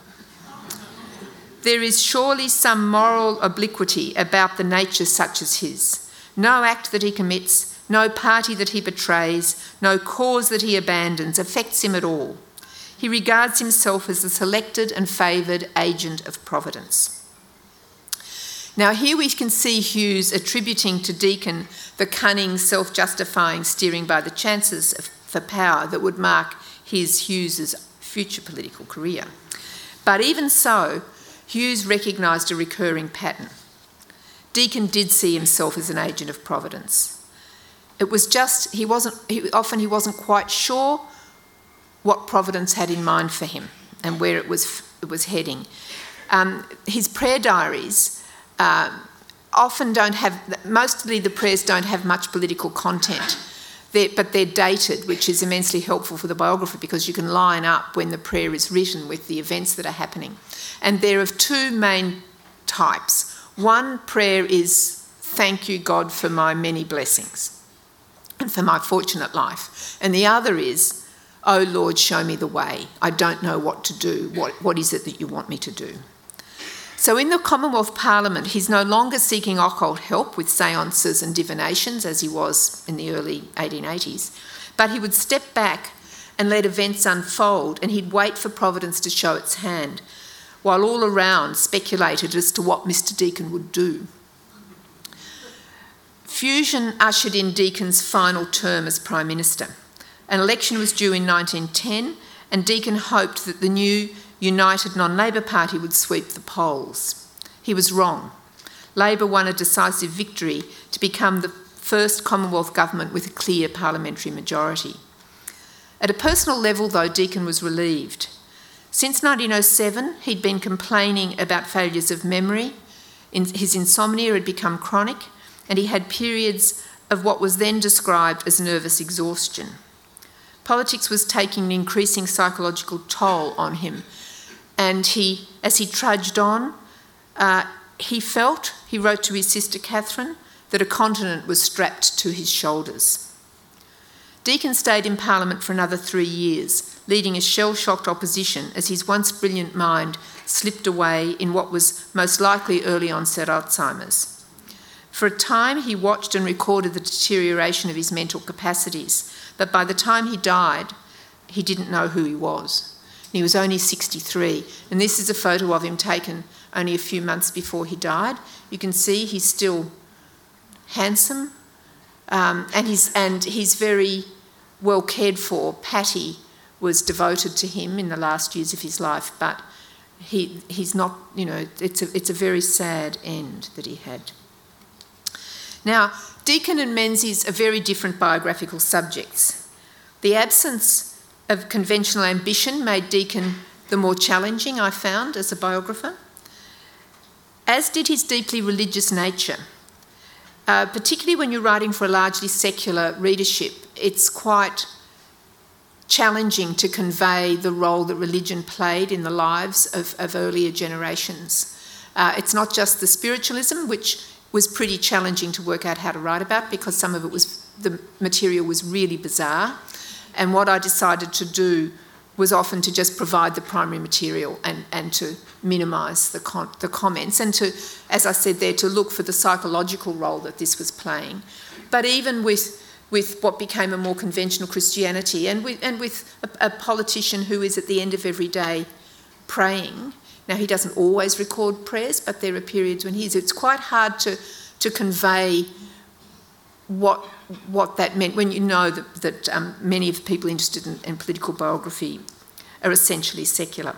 There is surely some moral obliquity about the nature such as his. No act that he commits, no party that he betrays, no cause that he abandons affects him at all. He regards himself as the selected and favoured agent of providence. Now, here we can see Hughes attributing to Deakin the cunning, self justifying steering by the chances for power that would mark his, Hughes's, future political career. But even so, Hughes recognised a recurring pattern. Deakin did see himself as an agent of providence. It was just, he wasn't, he, often he wasn't quite sure what Providence had in mind for him and where it was, it was heading. Um, his prayer diaries um, often don't have, mostly the prayers don't have much political content. They're, but they're dated, which is immensely helpful for the biographer because you can line up when the prayer is written with the events that are happening. And they're of two main types. One prayer is, Thank you, God, for my many blessings and for my fortunate life. And the other is, Oh Lord, show me the way. I don't know what to do. What, what is it that you want me to do? So, in the Commonwealth Parliament, he's no longer seeking occult help with seances and divinations as he was in the early 1880s, but he would step back and let events unfold and he'd wait for Providence to show its hand, while all around speculated as to what Mr. Deakin would do. Fusion ushered in Deakin's final term as Prime Minister. An election was due in 1910, and Deakin hoped that the new United Non Labour Party would sweep the polls. He was wrong. Labor won a decisive victory to become the first Commonwealth government with a clear parliamentary majority. At a personal level, though, Deakin was relieved. Since 1907, he'd been complaining about failures of memory. His insomnia had become chronic, and he had periods of what was then described as nervous exhaustion. Politics was taking an increasing psychological toll on him, and he, as he trudged on, uh, he felt, he wrote to his sister Catherine, that a continent was strapped to his shoulders. Deakin stayed in Parliament for another three years, leading a shell shocked opposition as his once brilliant mind slipped away in what was most likely early onset Alzheimer's. For a time, he watched and recorded the deterioration of his mental capacities, but by the time he died, he didn't know who he was. He was only 63, and this is a photo of him taken only a few months before he died. You can see he's still handsome, um, and he's and he's very well cared for. Patty was devoted to him in the last years of his life, but he he's not. You know, it's a it's a very sad end that he had. Now, Deakin and Menzies are very different biographical subjects. The absence of conventional ambition made Deakin the more challenging, I found, as a biographer, as did his deeply religious nature. Uh, particularly when you're writing for a largely secular readership, it's quite challenging to convey the role that religion played in the lives of, of earlier generations. Uh, it's not just the spiritualism, which was pretty challenging to work out how to write about because some of it was the material was really bizarre. And what I decided to do was often to just provide the primary material and, and to minimise the, con- the comments and to, as I said there, to look for the psychological role that this was playing. But even with, with what became a more conventional Christianity and with, and with a, a politician who is at the end of every day praying, now he doesn't always record prayers, but there are periods when he's, it's quite hard to, to convey what what that meant when you know that, that um, many of the people interested in, in political biography are essentially secular.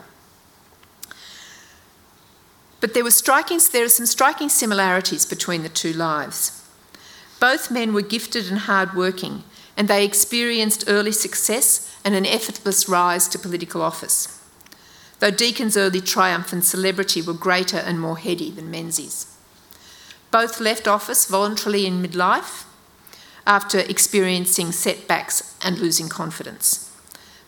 But there, were striking, there are some striking similarities between the two lives. Both men were gifted and hard-working, and they experienced early success and an effortless rise to political office. Though Deakin's early triumph and celebrity were greater and more heady than Menzies. Both left office voluntarily in midlife after experiencing setbacks and losing confidence.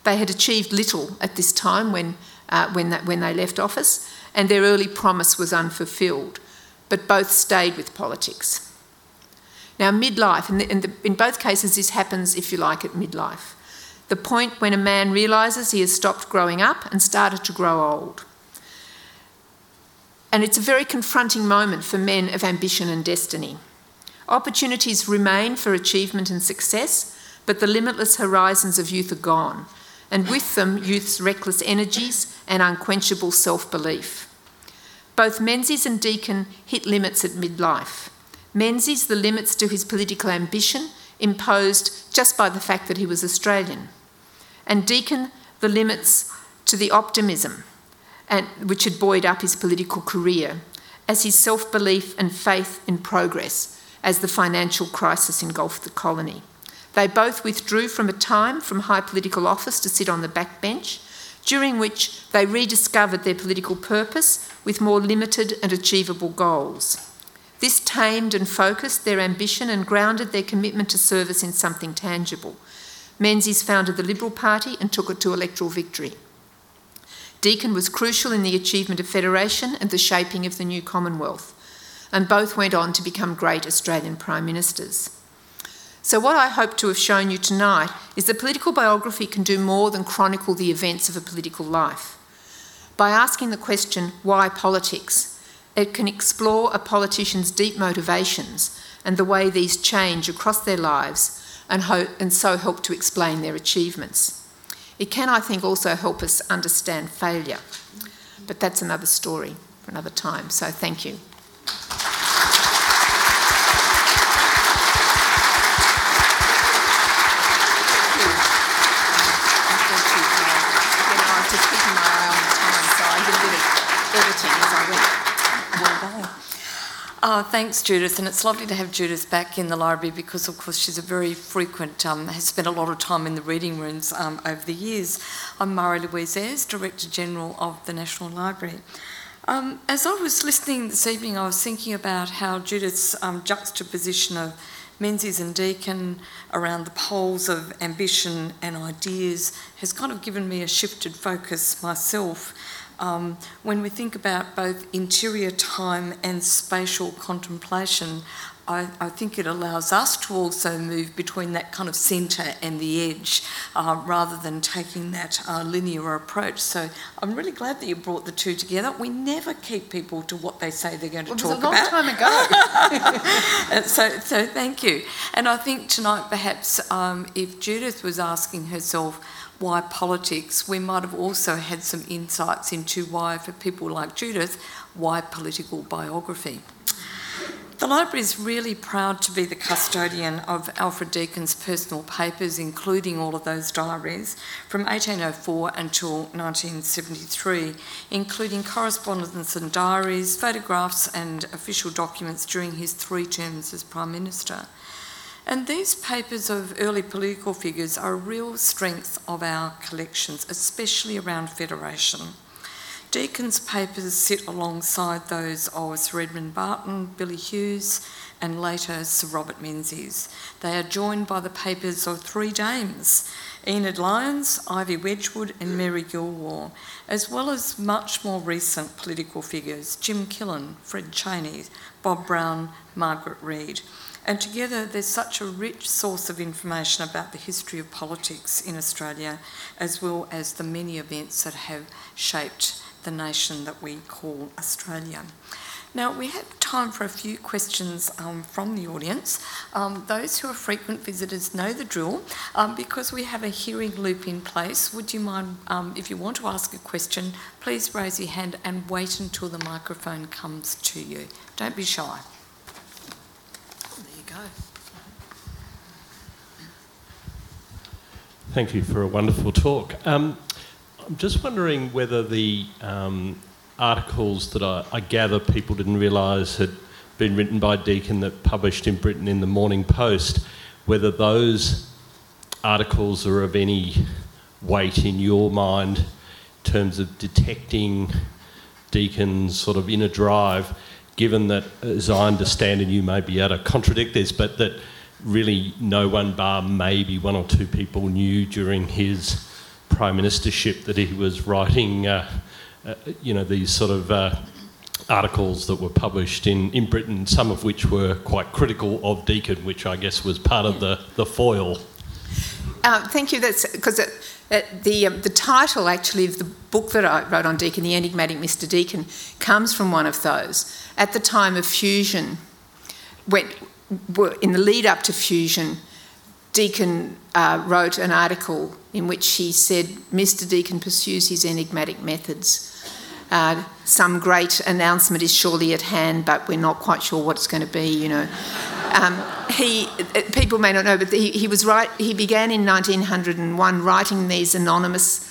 They had achieved little at this time when, uh, when, that, when they left office, and their early promise was unfulfilled, but both stayed with politics. Now, midlife, and in, in both cases, this happens, if you like, at midlife. the point when a man realises he has stopped growing up and started to grow old. And it's a very confronting moment for men of ambition and destiny. Opportunities remain for achievement and success, but the limitless horizons of youth are gone, and with them, youth's reckless energies and unquenchable self belief. Both Menzies and Deakin hit limits at midlife. Menzies, the limits to his political ambition, imposed just by the fact that he was Australian. And Deakin, the limits to the optimism and, which had buoyed up his political career, as his self belief and faith in progress as the financial crisis engulfed the colony. They both withdrew from a time from high political office to sit on the backbench, during which they rediscovered their political purpose with more limited and achievable goals. This tamed and focused their ambition and grounded their commitment to service in something tangible. Menzies founded the Liberal Party and took it to electoral victory. Deakin was crucial in the achievement of federation and the shaping of the new Commonwealth, and both went on to become great Australian Prime Ministers. So, what I hope to have shown you tonight is that political biography can do more than chronicle the events of a political life. By asking the question, why politics? It can explore a politician's deep motivations and the way these change across their lives and, ho- and so help to explain their achievements. It can, I think, also help us understand failure. But that's another story for another time. So thank you. Oh, thanks, Judith. And it's lovely to have Judith back in the library because, of course, she's a very frequent, um, has spent a lot of time in the reading rooms um, over the years. I'm Marie Louise Ayres, Director General of the National Library. Um, as I was listening this evening, I was thinking about how Judith's um, juxtaposition of Menzies and Deakin around the poles of ambition and ideas has kind of given me a shifted focus myself um, when we think about both interior time and spatial contemplation, I, I, think it allows us to also move between that kind of centre and the edge uh, rather than taking that uh, linear approach. So I'm really glad that you brought the two together. We never keep people to what they say they're going to well, talk about. It was a long about. time ago. *laughs* *laughs* so, so thank you. And I think tonight, perhaps, um, if Judith was asking herself, why politics, we might have also had some insights into why, for people like Judith, why political biography. The library is really proud to be the custodian of Alfred Deakin's personal papers, including all of those diaries from 1804 until 1973, including correspondence and diaries, photographs, and official documents during his three terms as Prime Minister. And these papers of early political figures are a real strength of our collections, especially around Federation. Deakin's papers sit alongside those of Sir Edmund Barton, Billy Hughes, and later Sir Robert Menzies. They are joined by the papers of three dames Enid Lyons, Ivy Wedgwood, and Mary Gilwell, as well as much more recent political figures Jim Killen, Fred Chaney, Bob Brown, Margaret Reid. And together, there's such a rich source of information about the history of politics in Australia, as well as the many events that have shaped the nation that we call Australia. Now, we have time for a few questions um, from the audience. Um, those who are frequent visitors know the drill. Um, because we have a hearing loop in place, would you mind, um, if you want to ask a question, please raise your hand and wait until the microphone comes to you. Don't be shy. Thank you for a wonderful talk. Um, I'm just wondering whether the um, articles that I, I, gather people didn't realise had been written by Deakin that published in Britain in the Morning Post, whether those articles are of any weight in your mind in terms of detecting Deakin's sort of inner drive, given that, as I understand, and you may be able to contradict this, but that really no one bar maybe one or two people knew during his prime ministership that he was writing, uh, uh, you know, these sort of uh, articles that were published in, in Britain, some of which were quite critical of Deakin, which I guess was part of the, the foil. Uh, thank you. That's because the um, the title actually of the book that I wrote on Deakin, the enigmatic Mr. Deakin, comes from one of those. At the time of fusion, when in the lead up to fusion, Deakin uh, wrote an article in which he said Mr. Deakin pursues his enigmatic methods. Uh, some great announcement is surely at hand, but we're not quite sure what it's going to be. You know, um, he people may not know, but he, he was right. He began in 1901 writing these anonymous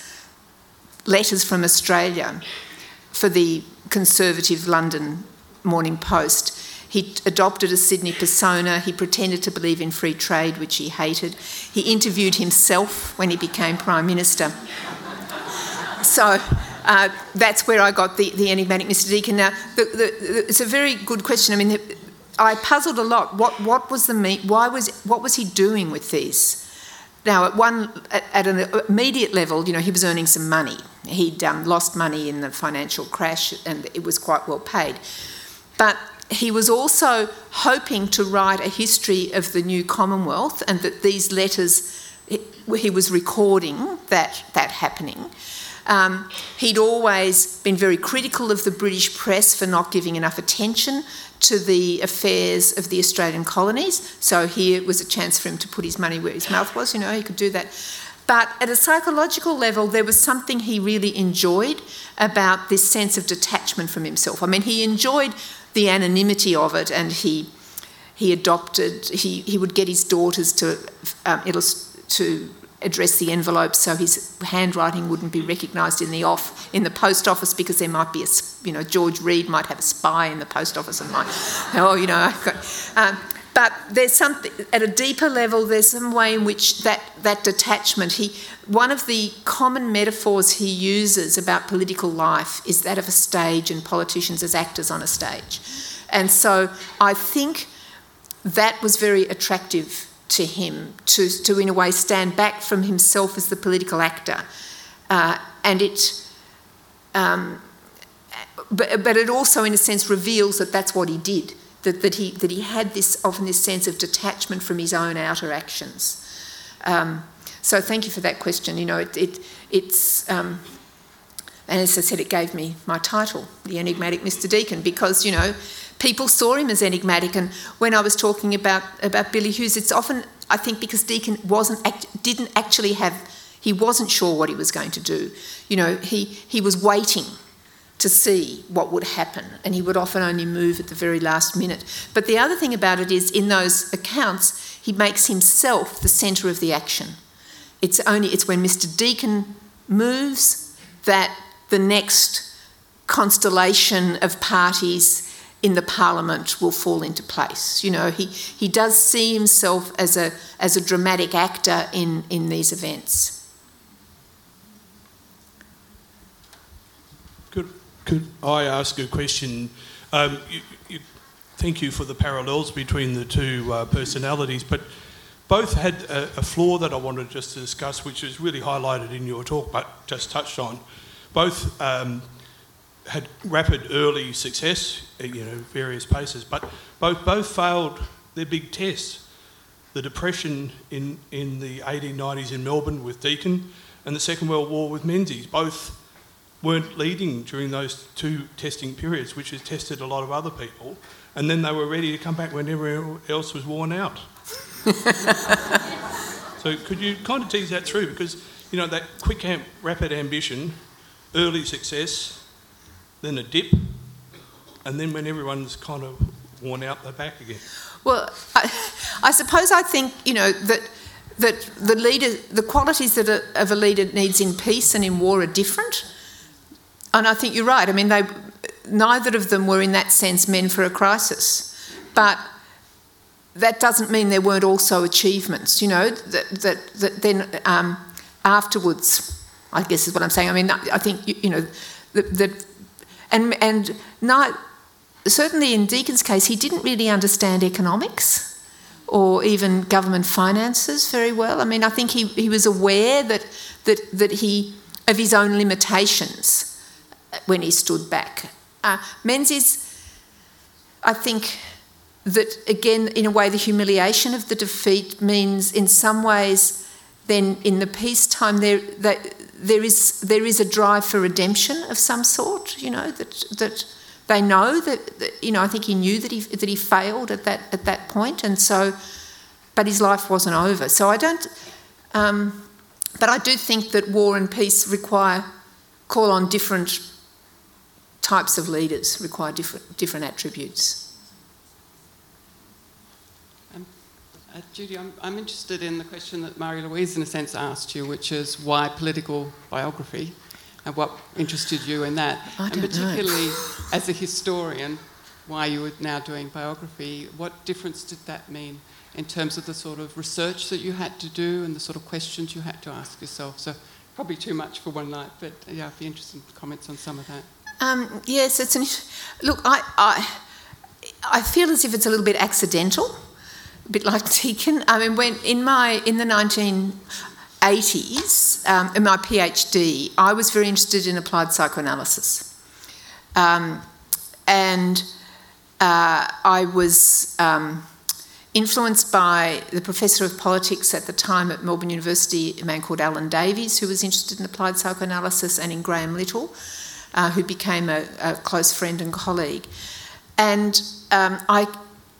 letters from Australia for the conservative London Morning Post. He adopted a Sydney persona. He pretended to believe in free trade, which he hated. He interviewed himself when he became Prime Minister. So uh, that's where I got the, the enigmatic Mr. Deakin. Now, the, the, it's a very good question. I mean, I puzzled a lot. What, what was the why was what was he doing with these? Now, at one at, at an immediate level, you know, he was earning some money. He'd um, lost money in the financial crash, and it was quite well paid. But he was also hoping to write a history of the new Commonwealth and that these letters, he was recording that, that happening. Um, he'd always been very critical of the British press for not giving enough attention to the affairs of the Australian colonies. So here was a chance for him to put his money where his mouth was, you know, he could do that. But at a psychological level, there was something he really enjoyed about this sense of detachment from himself. I mean, he enjoyed the anonymity of it, and he he adopted. He he would get his daughters to um, to address the envelopes so his handwriting wouldn't be recognised in the off in the post office because there might be a you know George Reid might have a spy in the post office and might *laughs* oh you know I've got. Um, but there's something at a deeper level. There's some way in which that that detachment. He one of the common metaphors he uses about political life is that of a stage and politicians as actors on a stage, and so I think that was very attractive to him to to in a way stand back from himself as the political actor, uh, and it. Um, but, but it also, in a sense, reveals that that's what he did that, that, he, that he had this often this sense of detachment from his own outer actions. Um, so thank you for that question. You know, it, it it's um, and as I said, it gave me my title, the enigmatic Mr. Deakin, because you know people saw him as enigmatic. And when I was talking about about Billy Hughes, it's often I think because Deakin wasn't act, didn't actually have he wasn't sure what he was going to do. You know, he he was waiting to see what would happen, and he would often only move at the very last minute. But the other thing about it is, in those accounts, he makes himself the centre of the action. It's only it's when Mr. Deakin moves that the next constellation of parties in the parliament will fall into place. You know, he, he does see himself as a as a dramatic actor in, in these events. Could I ask a question? Um, you, you, thank you for the parallels between the two uh, personalities, but both had a, a, flaw that I wanted just to discuss, which is really highlighted in your talk, but just touched on. Both um, had rapid early success, you know, various paces, but both both failed their big tests. The depression in in the 1890s in Melbourne with Deakin, and the Second World War with Menzies, both weren't leading during those two testing periods, which has tested a lot of other people, and then they were ready to come back when everyone else was worn out. *laughs* so could you kind of tease that through? Because, you know, that quick amp, rapid ambition, early success, then a dip, and then when everyone's kind of worn out, they're back again. Well, I, I suppose I think, you know, that that the leader, the qualities that a, of a leader needs in peace and in war are different. And I think you're right. I mean, they, neither of them were, in that sense, men for a crisis. But that doesn't mean there weren't also achievements, you know, that, that, that then um, afterwards, I guess is what I'm saying. I mean, I think, you, you know, that, and, and not, certainly in Deakin's case, he didn't really understand economics or even government finances very well. I mean, I think he, he was aware that, that, that he, of his own limitations when he stood back. Uh, Menzies, I think that again, in a way, the humiliation of the defeat means, in some ways, then in the peacetime there that there is there is a drive for redemption of some sort. You know that that they know that, that you know I think he knew that he that he failed at that at that point, and so but his life wasn't over. So I don't. Um, but I do think that war and peace require call on different types of leaders, require different different attributes. Uh, Judy, I'm, I'm, interested in the question that Marie Louise, in a sense, asked you, which is why political biography and what interested you in that? I and particularly know. as a historian, why you were now doing biography, what difference did that mean in terms of the sort of research that you had to do and the sort of questions you had to ask yourself? So, probably too much for one night, but yeah, I'd be interested in comments on some of that. Um, yes, it's an. Look, I, I, I feel as if it's a little bit accidental a bit like *laughs* Deakin. I mean, when in my in the 1980s, um, in my PhD, I was very interested in applied psychoanalysis, um, and uh, I was. Um, influenced by the professor of politics at the time at Melbourne University, a man called Alan Davies, who was interested in applied psychoanalysis, and in Graham Little, uh, who became a, a, close friend and colleague. And um, I,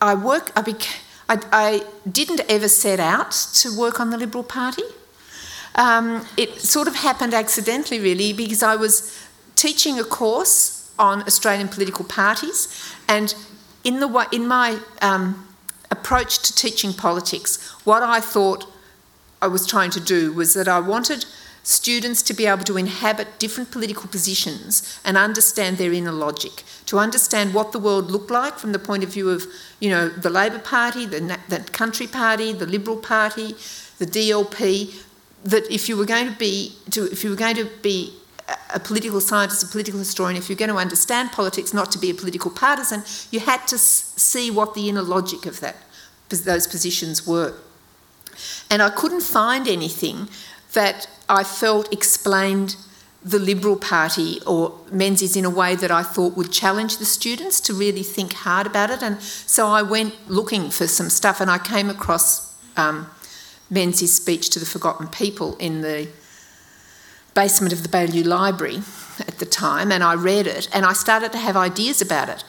I work, I became, I, I didn't ever set out to work on the Liberal Party. Um, it sort of happened accidentally, really, because I was teaching a course on Australian political parties, and in the in my um, approach to teaching politics, what I thought I was trying to do was that I wanted students to be able to inhabit different political positions and understand their inner logic, to understand what the world looked like from the point of view of, you know, the Labor Party, the, the Country Party, the Liberal Party, the DLP. That if you were going to be, to, if you were going to be a political scientist, a political historian, if you're going to understand politics, not to be a political partisan, you had to see what the inner logic of that, those positions were. And I couldn't find anything that I felt explained the Liberal Party or Menzies in a way that I thought would challenge the students to really think hard about it. And so I went looking for some stuff and I came across um, Menzies' speech to the Forgotten People in the basement of the Baillieu Library at the time and I read it and I started to have ideas about it.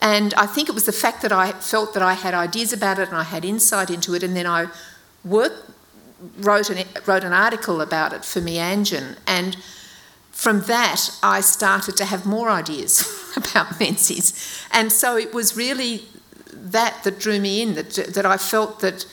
And I think it was the fact that I felt that I had ideas about it and I had insight into it, and then I worked wrote an, wrote an article about it for Meanjin, and from that I started to have more ideas *laughs* about Menzies. And so it was really that that drew me in, that, that I felt that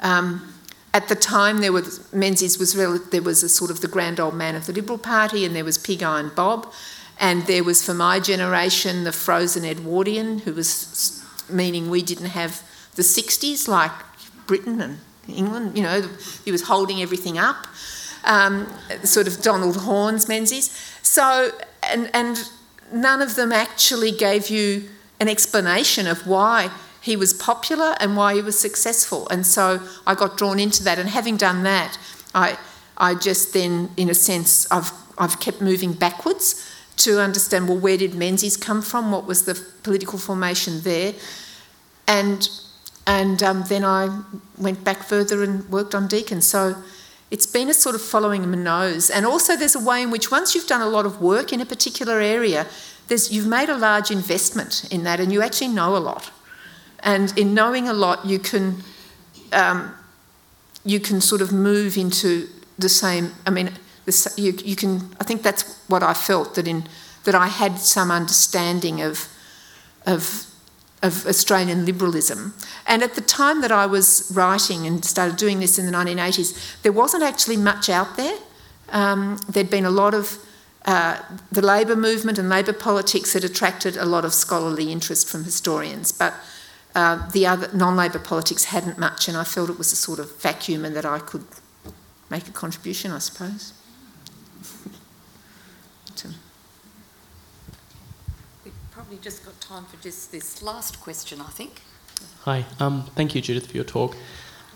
um, at the time there was Menzies was really, there was a sort of the grand old man of the Liberal Party, and there was Pig Iron Bob, and there was for my generation the frozen Edwardian, who was meaning we didn't have the 60s like Britain and England, you know, he was holding everything up, um, sort of Donald Horne's Menzies. So, and, and none of them actually gave you an explanation of why he was popular and why he was successful. And so I got drawn into that. And having done that, I, I just then, in a sense, I've, I've kept moving backwards to understand well, where did Menzies come from? What was the political formation there? And and um, then I went back further and worked on Deakin. So it's been a sort of following my nose. And also, there's a way in which once you've done a lot of work in a particular area, you've made a large investment in that and you actually know a lot. And in knowing a lot, you can, um, you can sort of move into the same. I mean, the, you, you can. I think that's what I felt that in that I had some understanding of of of Australian liberalism. And at the time that I was writing and started doing this in the 1980s, there wasn't actually much out there. Um, there'd been a lot of uh, the Labor movement and Labor politics had attracted a lot of scholarly interest from historians, but uh, the other non-Labor politics hadn't much, and I felt it was a sort of vacuum and that I could make a contribution, I suppose. Probably just got time for just this last question, I think. Hi, um, thank you, Judith, for your talk.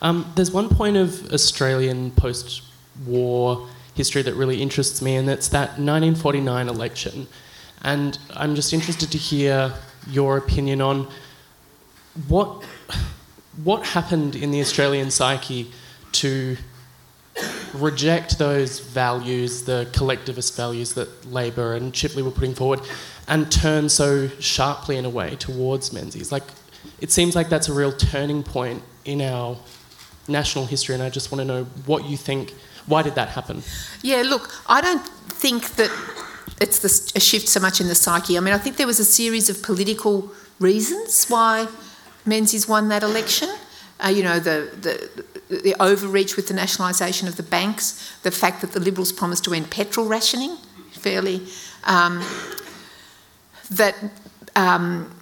Um, there's one point of Australian post war history that really interests me, and that's that 1949 election. And I'm just interested to hear your opinion on what, what happened in the Australian psyche to reject those values, the collectivist values that Labor and Chifley were putting forward, and turn so sharply in a way towards Menzies? Like, it seems like that's a real turning point in our national history, and I just want to know what you think. Why did that happen? Yeah, look, I don't think that it's the, a shift so much in the psyche. I mean, I think there was a series of political reasons why Menzies won that election. Uh, you know, the, the, the overreach with the nationalisation of the banks, the fact that the Liberals promised to end petrol rationing fairly, um, that um,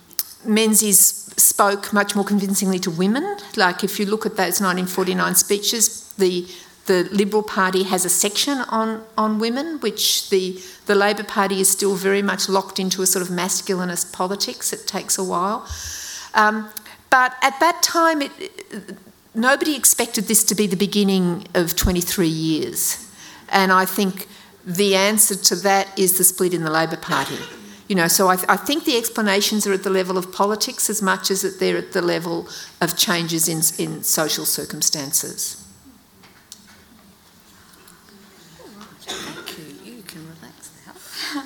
Menzies spoke much more convincingly to women. Like, if you look at those 1949 speeches, the the Liberal Party has a section on, on women, which the, the Labor Party is still very much locked into a sort of masculinist politics. It takes a while. Um, but at that time, it, nobody expected this to be the beginning of 23 years. And I think the answer to that is the split in the Labor Party. You know, so I, th- I, think the explanations are at the level of politics as much as that they're at the level of changes in, in social circumstances. *laughs*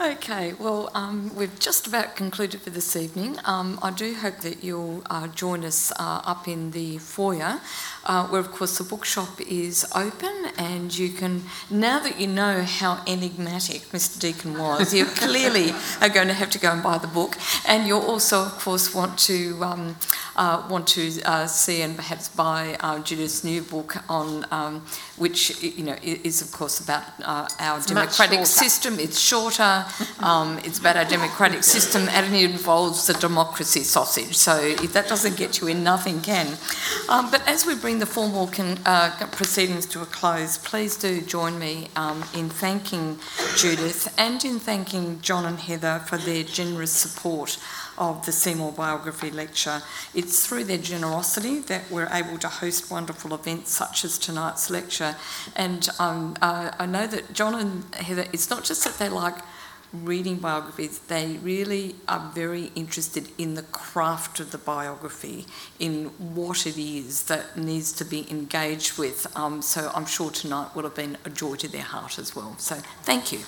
Okay, well, um, we've just about concluded for this evening. Um, I do hope that you'll uh, join us uh, up in the foyer, uh, where, of course, the bookshop is open, and you can, now that you know how enigmatic Mr. Deakin was, you *laughs* clearly are going to have to go and buy the book, and you'll also, of course, want to um, uh, want to uh, see and perhaps buy uh, Judith's new book on um, which you know is, of course, about our it's democratic system. It's shorter. Um, it's about our democratic system and it involves the democracy sausage. So if that doesn't get you in, nothing can. Um, but as we bring the formal con- uh, proceedings to a close, please do join me um, in thanking Judith and in thanking John and Heather for their generous support of the Seymour Biography Lecture. It's through their generosity that we're able to host wonderful events such as tonight's lecture. And um, uh, I know that John and Heather, it's not just that they like reading biographies, they really are very interested in the craft of the biography, in what it is that needs to be engaged with. Um, so I'm sure tonight will have been a joy to their heart as well. So thank you.